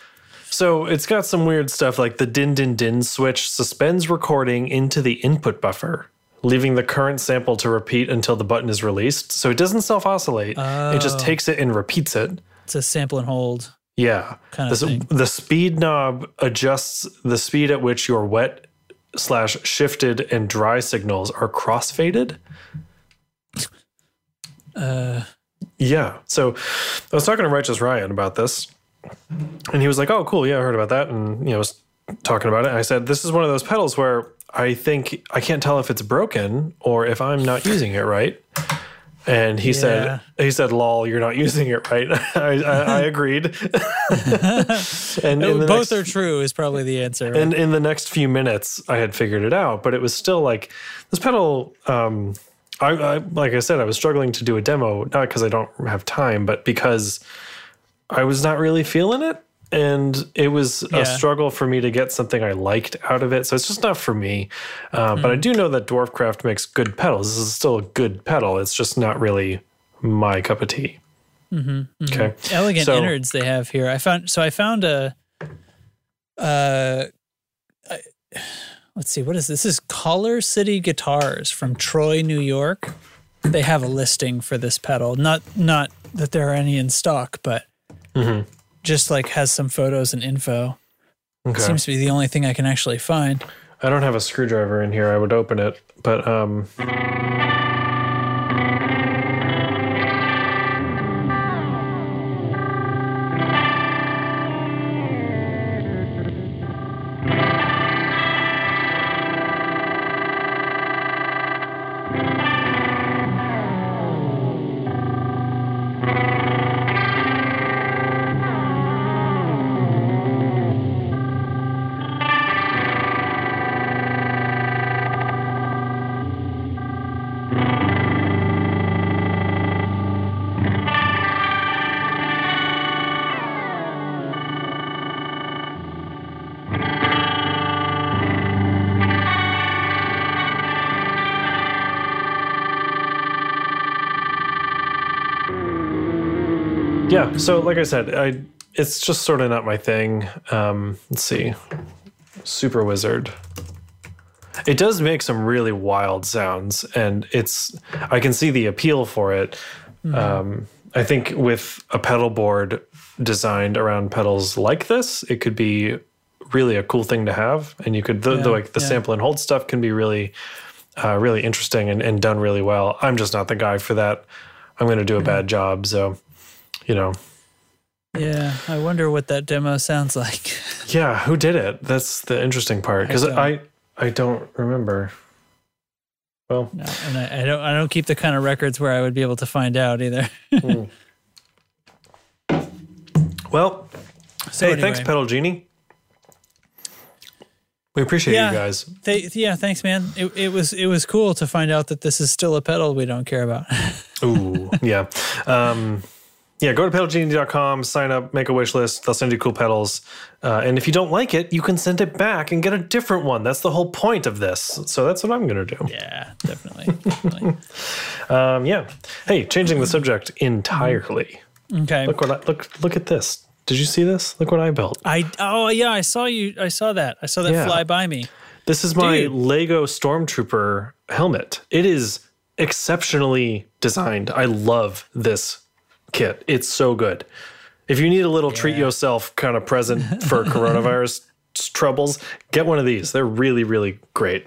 So it's got some weird stuff like the din din din switch suspends recording into the input buffer, leaving the current sample to repeat until the button is released. So it doesn't self oscillate, it just Oh. takes it and repeats it. It's a sample and hold. Yeah. Kind of the, the speed knob adjusts the speed at which your wet slash shifted and dry signals are crossfaded. Uh, Yeah. So I was talking to Righteous Ryan about this, and he was like, "Oh, cool. Yeah, I heard about that." And you know, was talking about it. I said, "This is one of those pedals where I think I can't tell if it's broken or if I'm not using it right." And he Yeah. said, "He said, lol, you're not using it right." I, I, I agreed. and both next- are true is probably the answer. right? and in the next few minutes, I had figured it out, but it was still like this pedal. Um, I, I like I said, I was struggling to do a demo, not because I don't have time, but because I was not really feeling it, and it was Yeah. a struggle for me to get something I liked out of it. So it's just not for me. Uh, But I do know that Dwarfcraft makes good pedals. This is still a good pedal. It's just not really my cup of tea. Okay. elegant So- innards they have here. I found so I found a uh I- let's see what is this? this is Collar City Guitars from Troy, New York. They have a listing for this pedal. Not not that there are any in stock, but Mm-hmm. Just like has some photos and info. Okay. Seems to be the only thing I can actually find. I don't have a screwdriver in here. I would open it, but um, So, like I said, I it's just sort of not my thing. Um, let's see, Super Wizard. It does make some really wild sounds, and it's I can see the appeal for it. Um, I think with a pedal board designed around pedals like this, it could be really a cool thing to have, and you could the, the like the yeah. sample and hold stuff can be really, uh, really interesting and, and done really well. I'm just not the guy for that. I'm going to do a bad job, so you know, Yeah, I wonder what that demo sounds like. yeah. Who did it? That's the interesting part because don't. I I don't remember. Well, No, and I, I don't I don't keep the kind of records where I would be able to find out either. well. So hey, anyway. thanks, Pedal Genie. We appreciate Yeah. you guys. They, yeah, thanks, man. It, it was it was cool to find out that this is still a pedal we don't care about. Ooh, yeah. Um, yeah, go to pedalgenie.com, sign up, make a wish list. They'll send you cool pedals. Uh, and if you don't like it, you can send it back and get a different one. That's the whole point of this. So that's what I'm going to do. yeah, definitely. definitely. Um, yeah. Hey, changing the subject entirely. Okay. Look what I, look look at this. Did you see this? Look what I built. I oh yeah, I saw you. I saw that. I saw that Yeah. fly by me. This is my Dude. Lego Stormtrooper helmet. It is exceptionally designed. I love this kit. It's so good. If you need a little treat yourself kind of present for coronavirus troubles, get one of these. They're really, really great.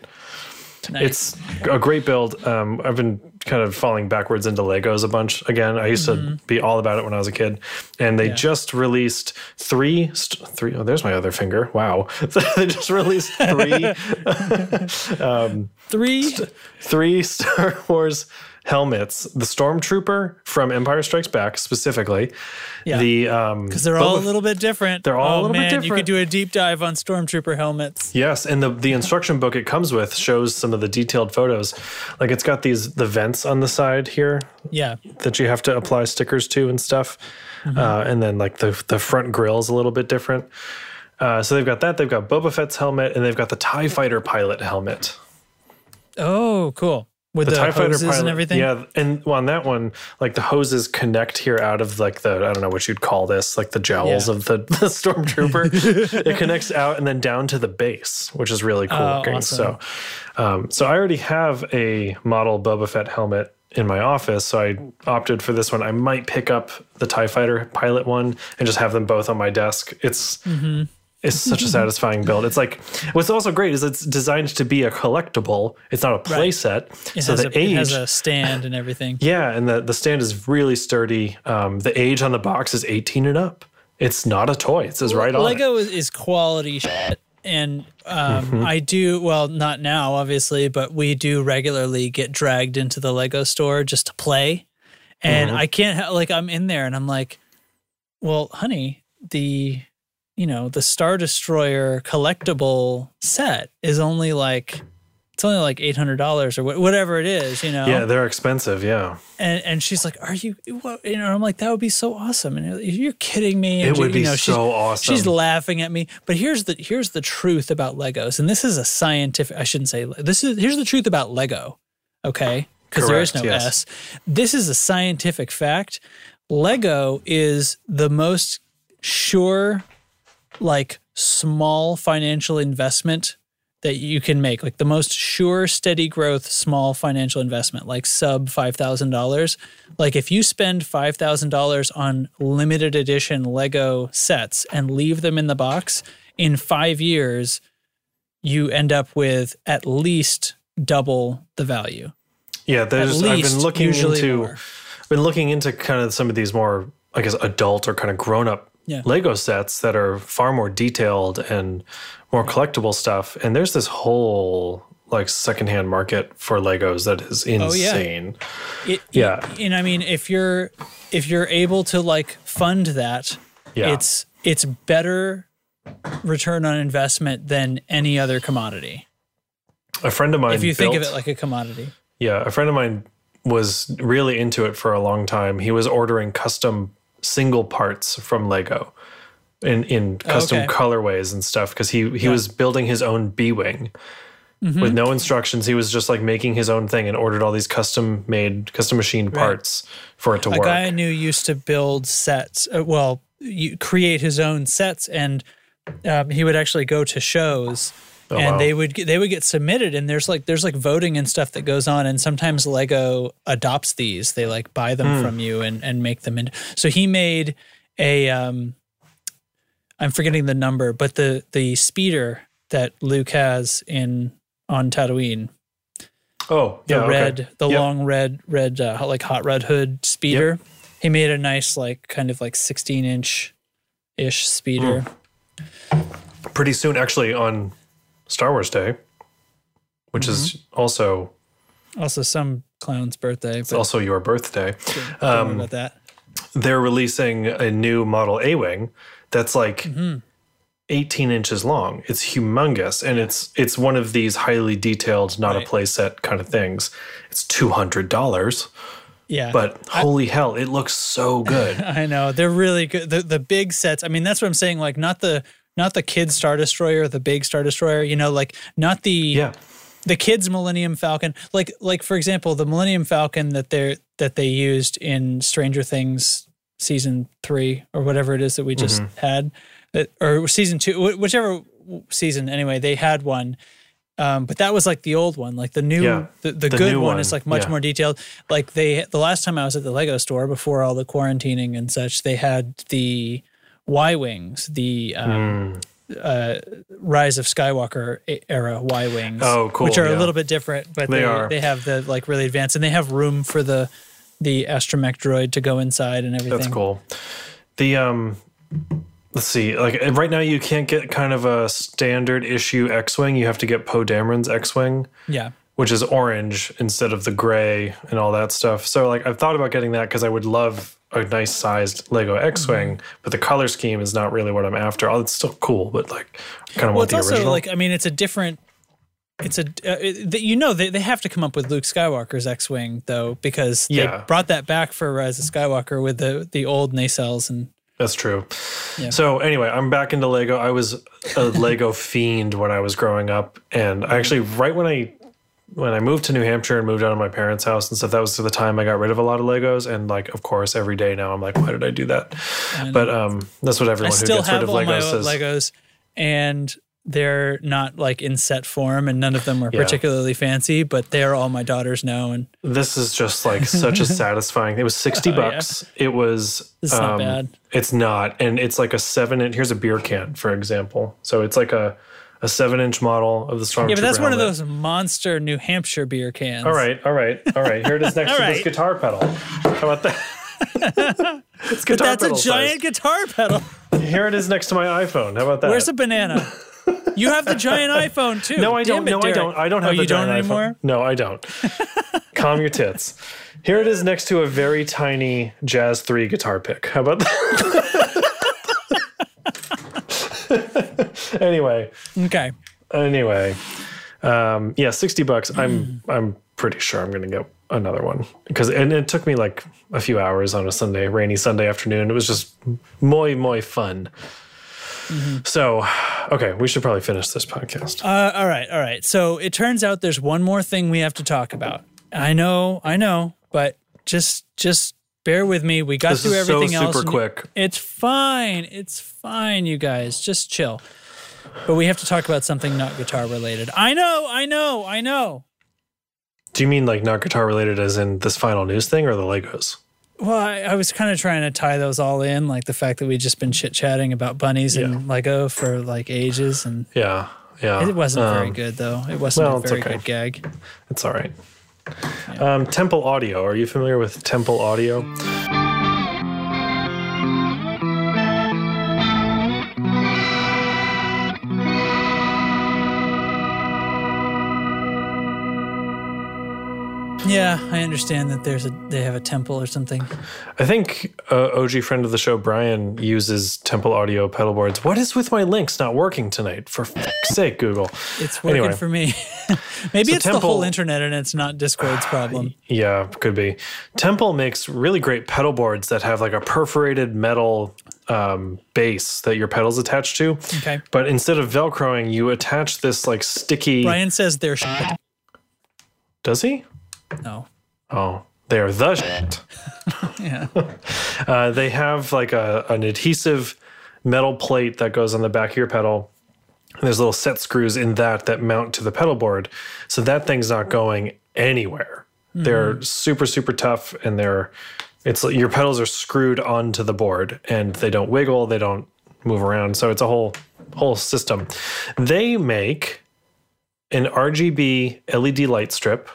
Nice. It's a great build. Um, I've been kind of falling backwards into Legos a bunch again. I used to be all about it when I was a kid, and they Yeah. just released three, st- three. Oh, there's my other finger. Wow, they just released three three. three Star Wars helmets. The Stormtrooper from Empire Strikes Back, specifically. Yeah. The um, Because they're all a little bit different. They're all a oh, little bit man, You different. could do a deep dive on stormtrooper helmets. Yes, and the the instruction book it comes with shows some of the detailed photos. Like it's got these the vents on the side here Yeah. that you have to apply stickers to and stuff. Uh, and then like the the front grill is a little bit different. Uh, so they've got that. They've got Boba Fett's helmet, and they've got the Tie Fighter pilot helmet. Oh, cool. With the, TIE hoses and everything. Yeah, and well, on that one, like the hoses connect here out of like the I don't know what you'd call this, like the jowls Yeah. of the, the stormtrooper. it connects out and then down to the base, which is really cool Oh, looking. awesome. So, um, so I already have a model Boba Fett helmet in my office, so I opted for this one. I might pick up the Tie Fighter pilot one and just have them both on my desk. It's Mm-hmm. It's such a satisfying build. It's like what's also great is it's designed to be a collectible. It's not a play Right. It, so has the a, age it has a stand and everything. yeah, and the, the stand is really sturdy. Um, the age on the box is 18 and up. It's not a toy. It says right on. Lego is, is quality shit. And um, Mm-hmm. I do, well, not now, obviously, but we do regularly get dragged into the Lego store just to play. And Mm-hmm. I can't, ha- like, I'm in there and I'm like, well, honey, the, you know, the Star Destroyer collectible set is only like, it's only like $800 or wh- whatever it is, you know? Yeah, they're expensive. Yeah. and and she's like, "Are you?" What? You know, I'm like, "That would be so awesome." And you're kidding me. And It would you be know, she's- so awesome. She's laughing at me. But here's the here's the truth about Legos, and this is a scientific. I shouldn't say this is. Here's the truth about Lego. Okay, because there is no yes. S. This is a scientific fact. Lego is the most sure, like small financial investment that you can make, like the most sure, steady growth, small financial investment, like sub $5,000. Like if you spend $5,000 on limited edition Lego sets and leave them in the box, in five years, you end up with at least double the value. Yeah, there's. I've been looking into. more. I've been looking into kind of some of these more, I guess, adult or kind of grown up Yeah. Lego sets that are far more detailed and more collectible stuff. And there's this whole like secondhand market for Legos that is insane. Oh, yeah. It, Yeah. and I mean, if you're if you're able to like fund that, Yeah. it's it's better return on investment than any other commodity. A friend of mine. If you think of it like a commodity. Yeah, a friend of mine was really into it for a long time. He was ordering custom single parts from Lego in in custom okay. colorways and stuff because he he was building his own B wing Mm-hmm. with no instructions. He was just like making his own thing and ordered all these custom made, custom machined parts for it to A work. guy I knew used to build sets. Uh, well, you create his own sets, and um, he would actually go to shows, and Oh, wow. they would get, they would get submitted. And there's like there's like voting and stuff that goes on, and sometimes Lego adopts these. They like buy them Hmm. from you and and make them into. So he made a um, I'm forgetting the number, but the the speeder that Luke has in on Tatooine oh, the yeah, okay. red, the Yep. long red, red, uh, like hot red hood speeder. He made a nice, like, kind of like 16 inch ish speeder. Hmm. pretty soon, actually, on Star Wars Day, which is Mm-hmm. also Also, some clown's birthday, but also your birthday. um, about that. they're releasing a new model A wing that's like Mm-hmm. 18 inches long. It's humongous, and it's it's one of these highly detailed, not Right. a playset kind of things. It's two hundred dollars, Yeah. but holy hell, it looks so good. I know they're really good. The the big sets. I mean, that's what I'm saying. Like, not the not the kid Star Destroyer, the big Star Destroyer. You know, like not the yeah, the kids Millennium Falcon. Like like for example, the Millennium Falcon that they that they used in Stranger Things season three or whatever it is that we just Mm-hmm. had, or season two, whichever season. Anyway, they had one. Um, but that was like the old one, like the new, Yeah, the, the, the good new one, one, is like much yeah. more detailed. Like they, the last time I was at the Lego store before all the quarantining and such, they had the Y wings, the um, Hmm. uh, Rise of Skywalker era Y wings. Oh, cool, Which are a little bit different, but They they, are. they have the like really advanced, and they have room for the the astromech droid to go inside and everything. that's cool. The um, let's see, like uh, right now you can't get kind of a standard issue X-wing. You have to get Poe Dameron's X-wing. Yeah, which is orange instead of the gray and all that stuff. So like I've thought about getting that because I would love a nice sized Lego X-wing, Mm-hmm. but the color scheme is not really what I'm after. Oh, it's still cool, but like I kind of well, want it's the also original. like I mean, it's a different. It's a uh, it, you know they, they have to come up with Luke Skywalker's X-wing though because Yeah. they brought that back for Rise of Skywalker with the the old nacelles and That's true. Yeah. So anyway, I'm back into Lego. I was a Lego fiend when I was growing up, and I actually right when I when I moved to New Hampshire and moved out of my parents' house and stuff, that was the time I got rid of a lot of Legos. And like, of course, every day now I'm like, why did I do that? But um, that's what I everyone who gets rid of all my Legos says. Legos and they're not like in set form and none of them are Yeah. particularly fancy, but they're all my daughters now and This is just like such a satisfying. It was sixty Oh, yeah. bucks. It was. It's not bad. It's not, and it's like a seven. And Here's a beer can, for example. So it's like a a seven inch model of the Stormtrooper. Yeah, but that's one of those monster New Hampshire beer cans. All right, all right, all right. Here it is next to right. this guitar pedal. How about that? it's guitar but That's a giant guitar pedal. Here it is next to my iPhone. How about that? Where's the banana? You have the giant iPhone too. no, I Damn don't. it, no, I don't. I don't Oh, have the you don't giant iPhone. No, I don't. Calm your tits. Here it is next to a very tiny Jazz 3 guitar pick. How about that? anyway, Okay. anyway. Um, yeah, 60 bucks. I'm I'm pretty sure I'm going to get another one because and it took me like a few hours on a Sunday, rainy Sunday afternoon. It was just muy muy fun. Mm-hmm. So, okay, we should probably finish this podcast. Uh, all right, all right. So it turns out there's one more thing we have to talk about. I know, I know, but just just Bear with me. We got This through is so everything else. super quick. It's fine. It's fine, you guys. Just chill. But we have to talk about something not guitar related. I know, I know, I know. Do you mean like not guitar related as in this final news thing or the Legos? Well, I, I was kind of trying to tie those all in, like the fact that we've just been chit chatting about bunnies and Lego for like ages, and Yeah. Yeah. it wasn't very Um, good though. It wasn't well, a very okay. good gag. It's all right. Um, Temple Audio. Are you familiar with Temple Audio? Yeah, I understand that there's a they have a temple or something. I think uh, OG friend of the show, Brian, uses Temple Audio pedal boards. What is with my links not working tonight? For fuck's sake, Google. It's working Anyway. for me. Maybe So it's the whole internet and it's not Discord's problem. Yeah, could be. Temple makes really great pedal boards that have like a perforated metal um, base that your pedals attached to. Okay. But instead of Velcroing, you attach this like sticky. Brian says they're shit. Does he? No. Oh, they are the shit. Yeah. Uh, they have like a, an adhesive metal plate that goes on the back of your pedal. And there's little set screws in that that mount to the pedal board. So that thing's not going anywhere. They're super, super tough and they're, it's like your pedals are screwed onto the board and they don't wiggle, they don't move around. So it's a whole, whole system. They make an RGB LED light strip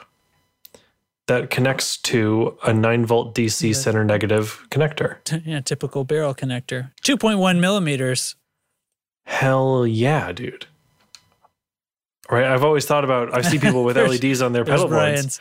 that connects to a 9 volt DC center negative connector. T- yeah, typical barrel connector. 2.1 millimeters. Hell yeah, dude. Right? I've always thought about I see people with LEDs on their pedal boards.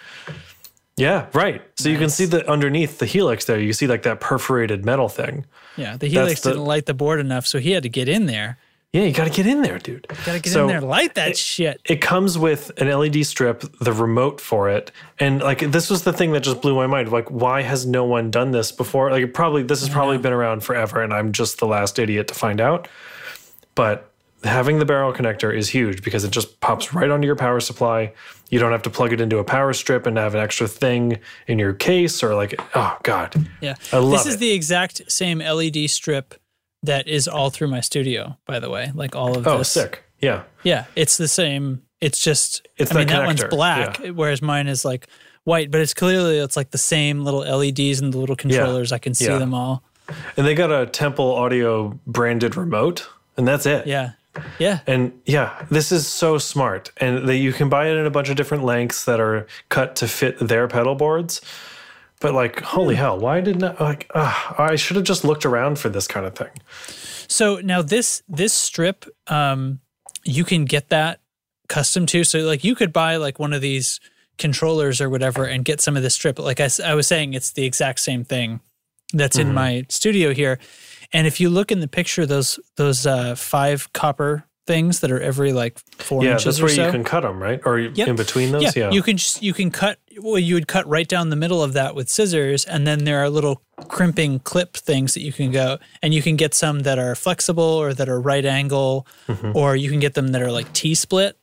Yeah, right. So you can see that underneath the helix there, you see like that perforated metal thing. Yeah, the Helix the- didn't light the board enough, so he had to get in there. Yeah, you got to get in there, dude. Got to get So in there, light that shit. It comes with an LED strip, the remote for it, and like this was the thing that just blew my mind. Like, why has no one done this before? Like, it probably this has probably been around forever, and I'm just the last idiot to find out. But having the barrel connector is huge because it just pops right onto your power supply. You don't have to plug it into a power strip and have an extra thing in your case or like, oh god, Yeah. I love this is it. the exact same LED strip that is all through my studio, by the way. Like all of oh this. Oh, sick, yeah. Yeah, it's the same. It's just It's I mean that that one's black, yeah. whereas mine is like white, but it's clearly it's like the same little LEDs and the little controllers. I can see Yeah. them all. And they got a Temple Audio branded remote, and that's it. Yeah. Yeah. And yeah, this is so smart. And they, you can buy it in a bunch of different lengths that are cut to fit their pedal boards. But like, holy hell, why didn't I like ah, I should have just looked around for this kind of thing. So now this this strip, um, you can get that custom too. So like you could buy like one of these controllers or whatever and get some of this strip. Like I was saying, it's the exact same thing that's Mm-hmm. in my studio here. And if you look in the picture, those those uh, five copper things that are every like four Yeah, inches that's or where so. you can cut them, right? Or Yep. in between those, yeah, yeah. you can just you can cut. Well, you would cut right down the middle of that with scissors, and then there are little crimping clip things that you can go, and you can get some that are flexible or that are right angle, Mm-hmm. or you can get them that are like T split,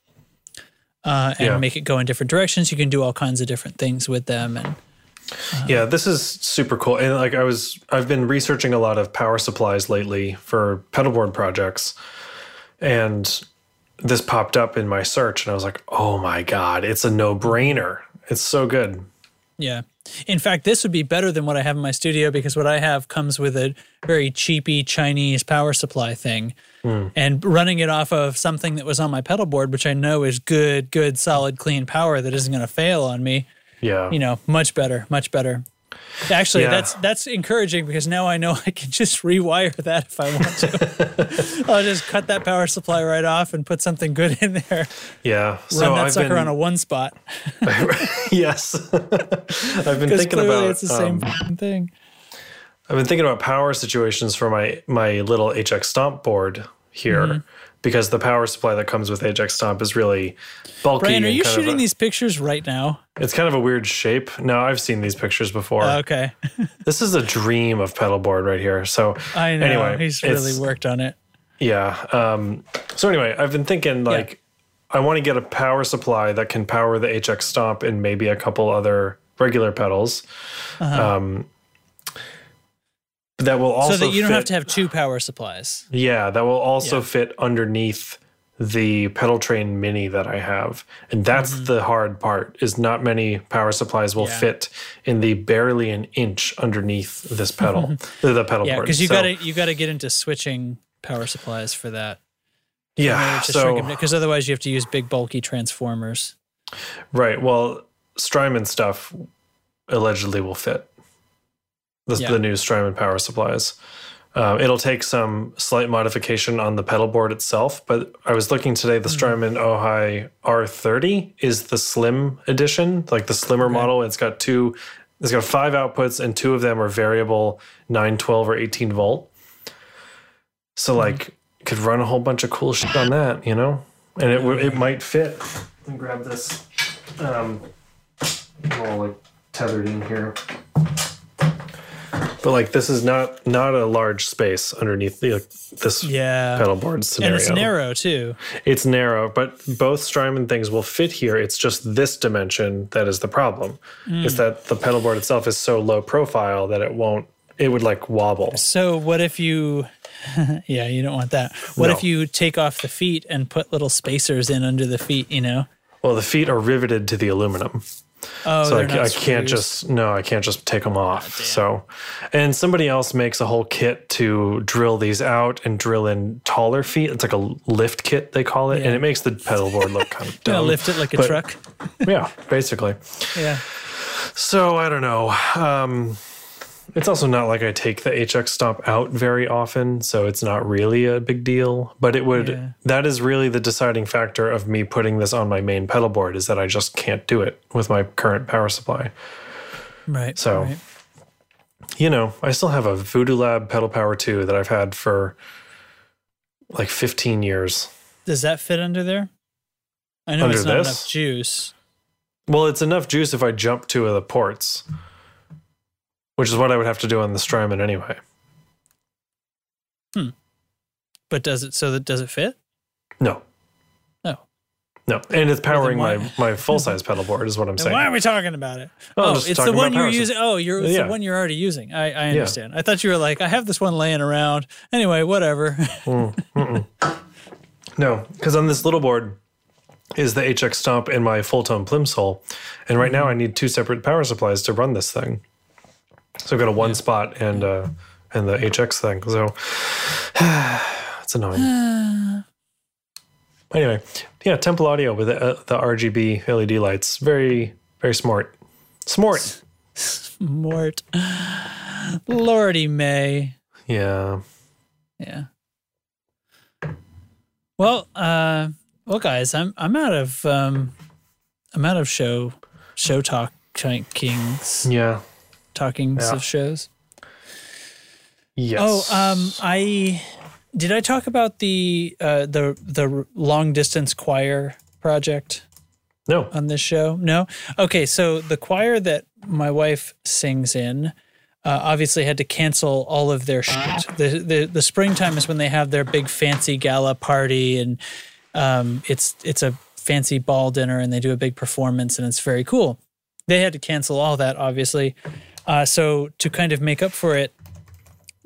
uh, and Yeah. make it go in different directions. You can do all kinds of different things with them, and Yeah, this is super cool. And like I was I've been researching a lot of power supplies lately for pedalboard projects. And this popped up in my search and I was like, "Oh my god, it's a no-brainer. It's so good." Yeah. In fact, this would be better than what I have in my studio because what I have comes with a very cheapy Chinese power supply thing. Hmm. And running it off of something that was on my pedal board, which I know is good, good, solid, clean power that isn't going to fail on me, Yeah. you know, much better, much better. Actually, Yeah. that's that's encouraging because now I know I can just rewire that if I want to. I'll just cut that power supply right off and put something good in there. yeah. Run that I've sucker been on a one spot Yes. I've been thinking about it's the same um, thing. I've been thinking about power situations for my my little HX Stomp board here Mm-hmm. Because the power supply that comes with HX Stomp is really bulky. Brian, are you shooting a- these pictures right now? It's kind of a weird shape. No, I've seen these pictures before. Okay. this is a dream of pedal board right here. So I know. Anyway, He's really worked on it. Yeah. Um, so anyway, I've been thinking like I want to get a power supply that can power the HX Stomp and maybe a couple other regular pedals. Uh-huh. Um, that will also so that you don't fit, have to have two power supplies. Yeah, that will also Yeah. fit underneath the Pedaltrain mini that I have. And that's the hard part is not many power supplies will Mm-hmm. Yeah. fit in the barely an inch underneath this pedal, the, pedal Yeah, because you So, got to you got to get into switching power supplies for that. Yeah. So because otherwise you have to use big bulky transformers. right. Well, Strymon stuff allegedly will fit. The, Yeah. the new Strymon power supplies. Um, it'll take some slight modification on the pedal board itself, but I was looking today. The Hmm. Strymon Ojai R30 is the slim edition, like the slimmer model. It's got two, it's got five outputs, and two of them are variable 9, 12, or 18 volt. So, Hmm. like, could run a whole bunch of cool shit on that, you know, and it it might fit. Let me grab this. Um, all like tethered in here. But like this is not not a large space underneath the like, this Yeah, pedal board scenario. and it's narrow too. It's narrow, but both Strymon things will fit here. It's just this dimension that is the problem. Mm. Is that the pedal board itself is so low profile that it won't. It would like wobble. So what if you? yeah, you don't want that. What No. if you take off the feet and put little spacers in under the feet? You know. Well, the feet are riveted to the aluminum, Oh, so I, I can't just no, I can't just take them off. So, and somebody else makes a whole kit to drill these out and drill in taller feet. It's like a lift kit they call it, and it makes the pedal board look kind of Gonna lift it like a but- truck. Yeah, basically. Yeah. So I don't know. Um, it's also not like I take the HX Stomp out very often, so it's not really a big deal. But it would. Yeah. That is really the deciding factor of me putting this on my main pedal board is that I just can't do it with my current power supply. Right. So- right. You know, I still have a Voodoo Lab pedal power 2 that I've had for like 15 years. does that fit under there? I know Under it's not this? enough juice. Well, it's enough juice if I jump two of the ports, which is what I would have to do on the Strymon anyway. Hmm. But does it? So that does it fit? No. No. No, and it's powering my my full size pedal board is what I'm saying. why are we talking about it? Oh, Oh, it's the one you're using. Oh, you're it's Yeah. the one you're already using. I, I understand. I thought you were like, I have this one laying around. Anyway, whatever. No, because on this little board is the HX Stomp and my Fulltone PlimSoul, and right now I need two separate power supplies to run this thing. So I've got a one spot and uh and the HX thing. So it's annoying. anyway, yeah, Temple Audio with the, uh, the RGB LED lights, very very smart, smart. Smart. Lordy May. Yeah. Yeah. Well, uh, well, guys, I'm I'm out of um, I'm out of show show talk kings Yeah. Talkings Yeah. of shows. Yes. Oh, um, I did I talk about the uh, the the long distance choir project no. on this show? No. Okay, so the choir that my wife sings in. Uh, obviously had to cancel all of their shit. The, the the springtime is when they have their big fancy gala party and um, it's it's a fancy ball dinner and they do a big performance and it's very cool. They had to cancel all that obviously. Uh, so to kind of make up for it,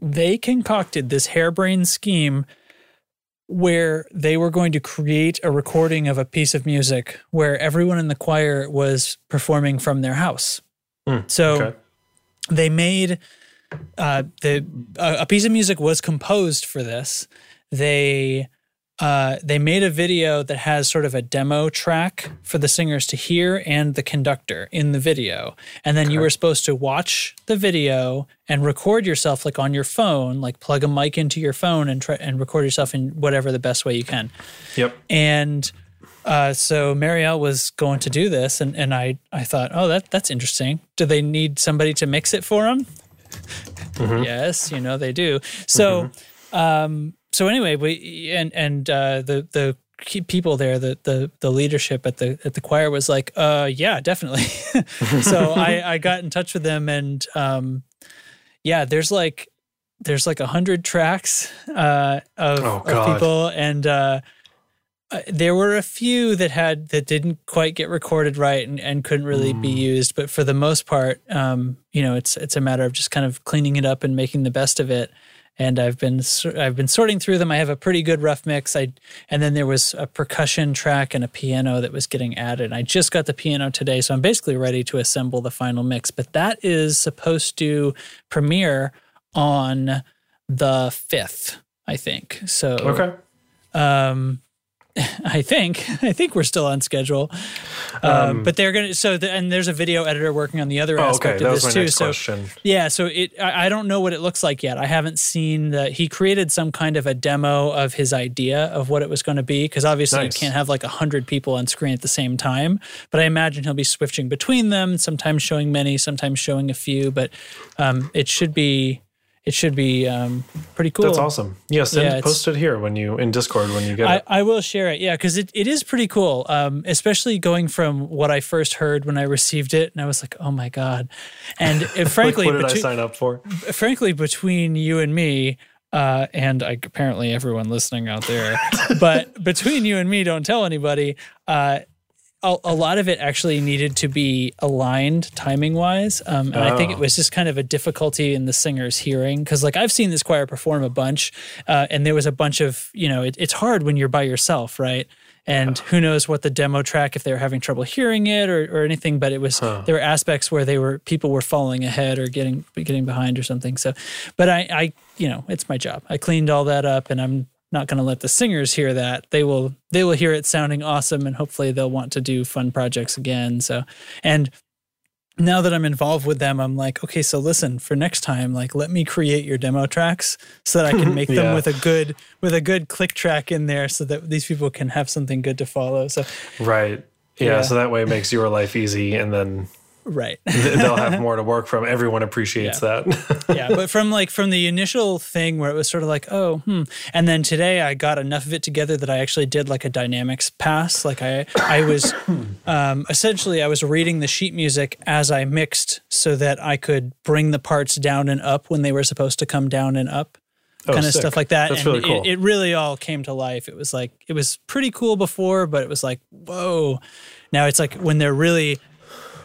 they concocted this harebrained scheme where they were going to create a recording of a piece of music where everyone in the choir was performing from their house. so Okay. they made uh, the a, a piece of music was composed for this. They uh, they made a video that has sort of a demo track for the singers to hear and the conductor in the video, and then you were supposed to watch the video and record yourself like on your phone, like plug a mic into your phone and try and record yourself in whatever the best way you can. Yep. And uh, so Marielle was going to do this, and, and I, I thought, oh, that that's interesting. Do they need somebody to mix it for them? Yes, you know they do. So, um, so anyway, we and and uh, the the people there, the the the leadership at the at the choir was like, uh, yeah, definitely. so I I got in touch with them, and um, yeah, there's like there's like a hundred tracks uh, of, Oh, of people, and uh, uh, there were a few that had that didn't quite get recorded right and, and couldn't really be used. But for the most part um, you know it's it's a matter of just kind of cleaning it up and making the best of it and I've been I've been sorting through them. I have a pretty good rough mix. I and then there was a percussion track and a piano that was getting added. I just got the piano today so I'm basically ready to assemble the final mix. But that is supposed to premiere on the 5th I think. So Okay. um, I think I think we're still on schedule, um, but they're gonna. So the, and there's a video editor working on the other Oh, aspect okay. Of this too. So question. yeah, so it I, I don't know what it looks like yet. I haven't seen that He created some kind of a demo of his idea of what it was going to be because obviously Nice. you can't have like a hundred people on screen at the same time. But I imagine he'll be switching between them, sometimes showing many, sometimes showing a few. But um, it should be it should be um, pretty cool. That's awesome. Yeah, send, Yeah, post it here when you in Discord when you get I, it. I will share it, yeah, because it, it is pretty cool. Um, especially going from what I first heard when I received it, and I was like, "Oh my god!" And uh, Like, frankly, what did I between- sign up for? frankly, between you and me, uh, and I, apparently everyone listening out there, but between you and me, don't tell anybody. Uh, a, a lot of it actually needed to be aligned timing wise, um, and I think it Oh. was just kind of a difficulty in the singer's hearing because, like, I've seen this choir perform a bunch, uh, and there was a bunch of you know, it, it's hard when you're by yourself, right? And who knows what the demo track if they were having trouble hearing it or, or anything, but it was there were aspects where they were people were falling ahead or getting getting behind or something. So, but I, I you know it's my job. I cleaned all that up, and I'm not going to let the singers hear that. They will they will hear it sounding awesome, and hopefully they'll want to do fun projects again. So, and now that I'm involved with them, I'm like, okay, so listen, for next time, like let me create your demo tracks so that I can make them with a good with a good click track in there so that these people can have something good to follow. So Right. Yeah, Yeah. so that way it makes your life easy and then right. they'll have more to work from. Everyone appreciates that. yeah, but from like from the initial thing where it was sort of like, oh, hmm, and then today I got enough of it together that I actually did like a dynamics pass. Like I, I was um, essentially I was reading the sheet music as I mixed so that I could bring the parts down and up when they were supposed to come down and up. kind of sick. stuff like that. That's and really cool. it, it really all came to life. It was like it was pretty cool before, but it was like, whoa. Now it's like when they're really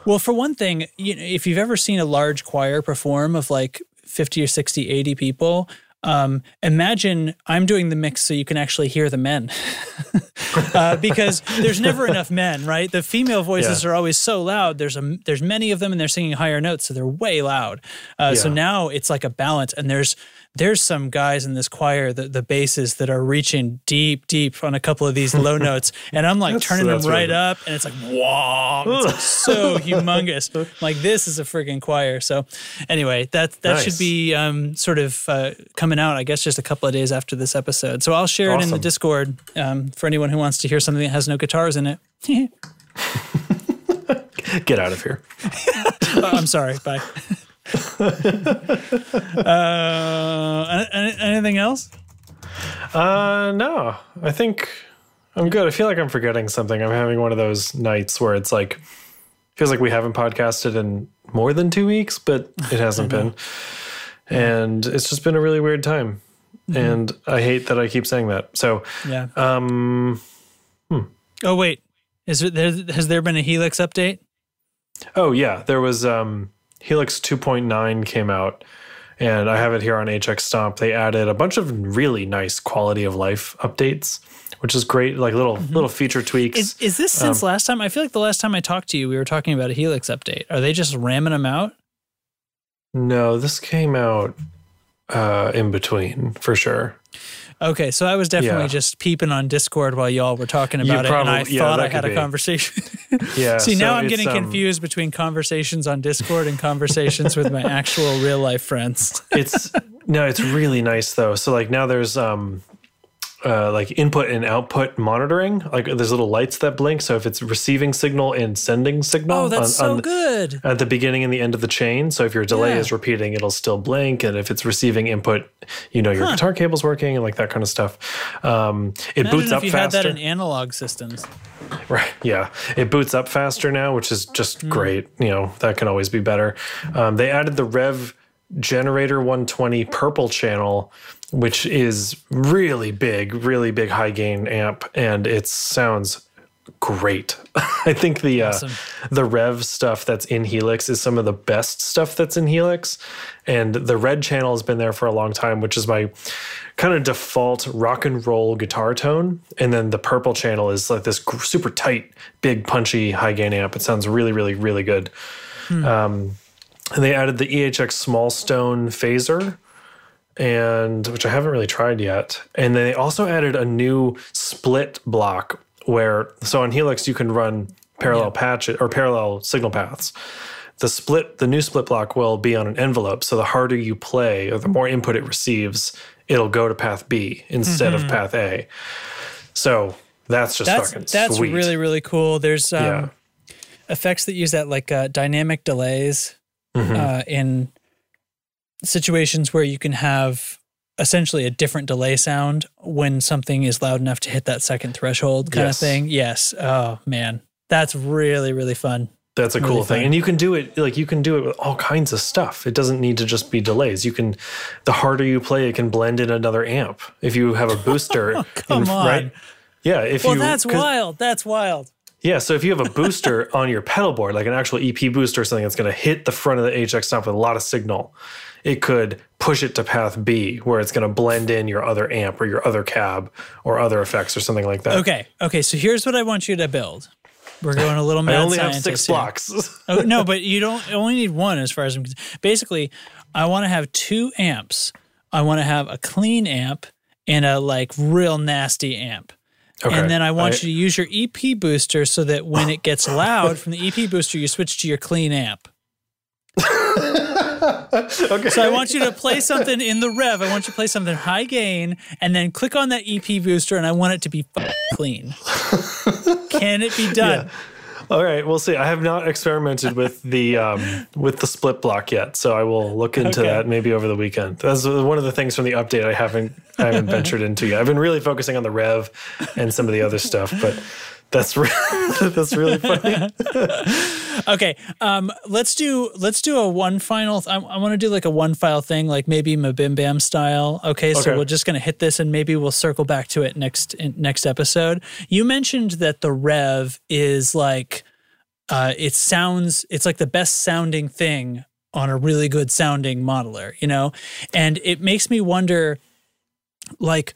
well, for one thing, you know, if you've ever seen a large choir perform of like 50 or 60, 80 people, um, imagine I'm doing the mix so you can actually hear the men. uh, because there's never enough men, right? The female voices Yeah. are always so loud. There's a there's many of them, and they're singing higher notes, so they're way loud. Uh, So now it's like a balance, and there's there's some guys in this choir, the the basses that are reaching deep, deep on a couple of these low notes, and I'm like That's- turning them right up, and it's like wow, it's like so humongous. I'm like this is a friggin' choir. So anyway, that that should be um, sort of uh, coming out, I guess, just a couple of days after this episode. So I'll share it in the Discord um, for anyone who wants to hear something that has no guitars in it. Get out of here. Oh, I'm sorry. Bye. Uh, any- anything else? Uh no. I think I'm good. I feel like I'm forgetting something. I'm having one of those nights where it's like feels like we haven't podcasted in more than 2 weeks, but it hasn't been. And it's just been a really weird time. And I hate that I keep saying that. So, Yeah. um Oh wait, is there? Has there been a Helix update? Oh yeah, there was um Helix 2.9 came out and I have it here on HX Stomp. They added a bunch of really nice quality of life updates, which is great, like little little feature tweaks. Is, is this since last time? I feel like the last time I talked to you, we were talking about a Helix update. Are they just ramming them out? no, this came out uh in between for sure. Okay, so I was definitely Yeah. just peeping on Discord while y'all were talking about it, and I yeah, thought I had a be. conversation. Yeah. See, so now I'm getting um, confused between conversations on Discord and conversations with my actual real life friends. it's no, it's really nice though. So like now there's um uh, like input and output monitoring. Like there's little lights that blink. So if it's receiving signal and sending signal, Oh, that's on- so on- good. at the beginning and the end of the chain. So if your delay Yeah. is repeating, it'll still blink, and if it's receiving input, you know your guitar cable's working and like that kind of stuff. Um, it Imagine boots if up you had faster. that in analog systems. Right. Yeah. It boots up faster now, which is just Hmm. great. You know, that can always be better. Um, they added the Revv Generator 120 purple channel, which is really big, really big high gain amp, and it sounds great. I think the Awesome. uh, the Revv stuff that's in Helix is some of the best stuff that's in Helix, and the red channel has been there for a long time, which is my kind of default rock and roll guitar tone, and then the purple channel is like this super tight, big, punchy high gain amp. It sounds really, really, really good. Um, and they added the EHX Small Stone phaser, and which I haven't really tried yet. And they also added a new split block where so on Helix you can run parallel patches or parallel signal paths. The split, the new split block will be on an envelope. So the harder you play or the more input it receives, it'll go to path B instead of path A. So that's just That's fucking that's sweet. really really cool. There's um, Yeah. effects that use that like uh, dynamic delays Mm-hmm. uh, in situations where you can have essentially a different delay sound when something is loud enough to hit that second threshold kind Yes. of thing. Yes. Oh man, that's really really fun. That's a Really cool fun. thing. And you can do it like you can do it with all kinds of stuff. It doesn't need to just be delays. You can the harder you play, it can blend in another amp. If you have a booster Oh, Come in- on. right? Yeah, if Well, you that's 'cause- wild. That's wild. Yeah, so if you have a booster on your pedal board, like an actual EP booster or something that's going to hit the front of the HX stomp with a lot of signal, it could push it to path B where it's going to blend in your other amp or your other cab or other effects or something like that. Okay. Okay. So here's what I want you to build. We're going a little mad. I only have six here. blocks. Oh, no, but you don't you only need one as far as I'm concerned. Basically, I want to have two amps. I want to have a clean amp and a like real nasty amp. Okay. And then I want I- you to use your EP booster so that when it gets loud from the EP booster, you switch to your clean amp. okay. So I want you to play something in the Revv. I want you to play something high gain and then click on that EP booster and I want it to be f- clean. Can it be done? All right, we'll see. I have not experimented with the um, with the split block yet, so I will look into Okay. that maybe over the weekend. That's one of the things from the update I haven't I haven't ventured into yet. I've been really focusing on the Revv and some of the other stuff, but that's that's really funny. Okay, um, let's do let's do a one final. I, I want to do like a one file thing, like maybe Mabim Bam style. Okay, so Okay. we're just gonna hit this, and maybe we'll circle back to it next in, next episode. You mentioned that the Revv is like, uh, it sounds it's like the best sounding thing on a really good sounding modeler, you know, and it makes me wonder, like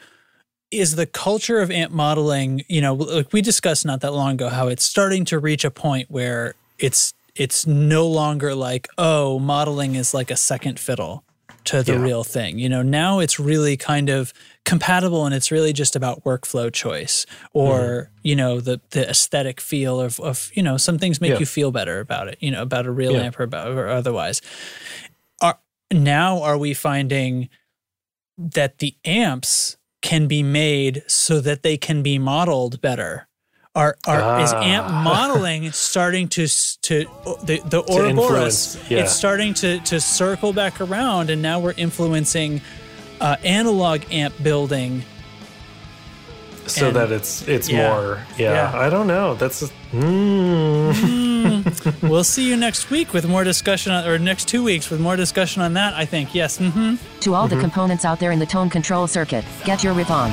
is the culture of amp modeling you know like we discussed not that long ago how it's starting to reach a point where it's it's no longer like oh modeling is like a second fiddle to the Yeah. real thing you know now it's really kind of compatible and it's really just about workflow choice or Mm-hmm. you know the the aesthetic feel of of you know some things make Yeah. you feel better about it you know about a real Yeah. amp or, about, or otherwise are now are we finding that the amps can be made so that they can be modeled better. Are, are is amp Ah. modeling starting to to the the influence, Ouroboros? yeah. It's starting to to circle back around, and now we're influencing uh, analog amp building. So And- that it's it's Yeah. more. Yeah, Yeah. I don't know. That's mm. we'll see you next week with more discussion, on, or next two weeks with more discussion on that. I think yes. hmm To all the components out there in the tone control circuit, get your riff on.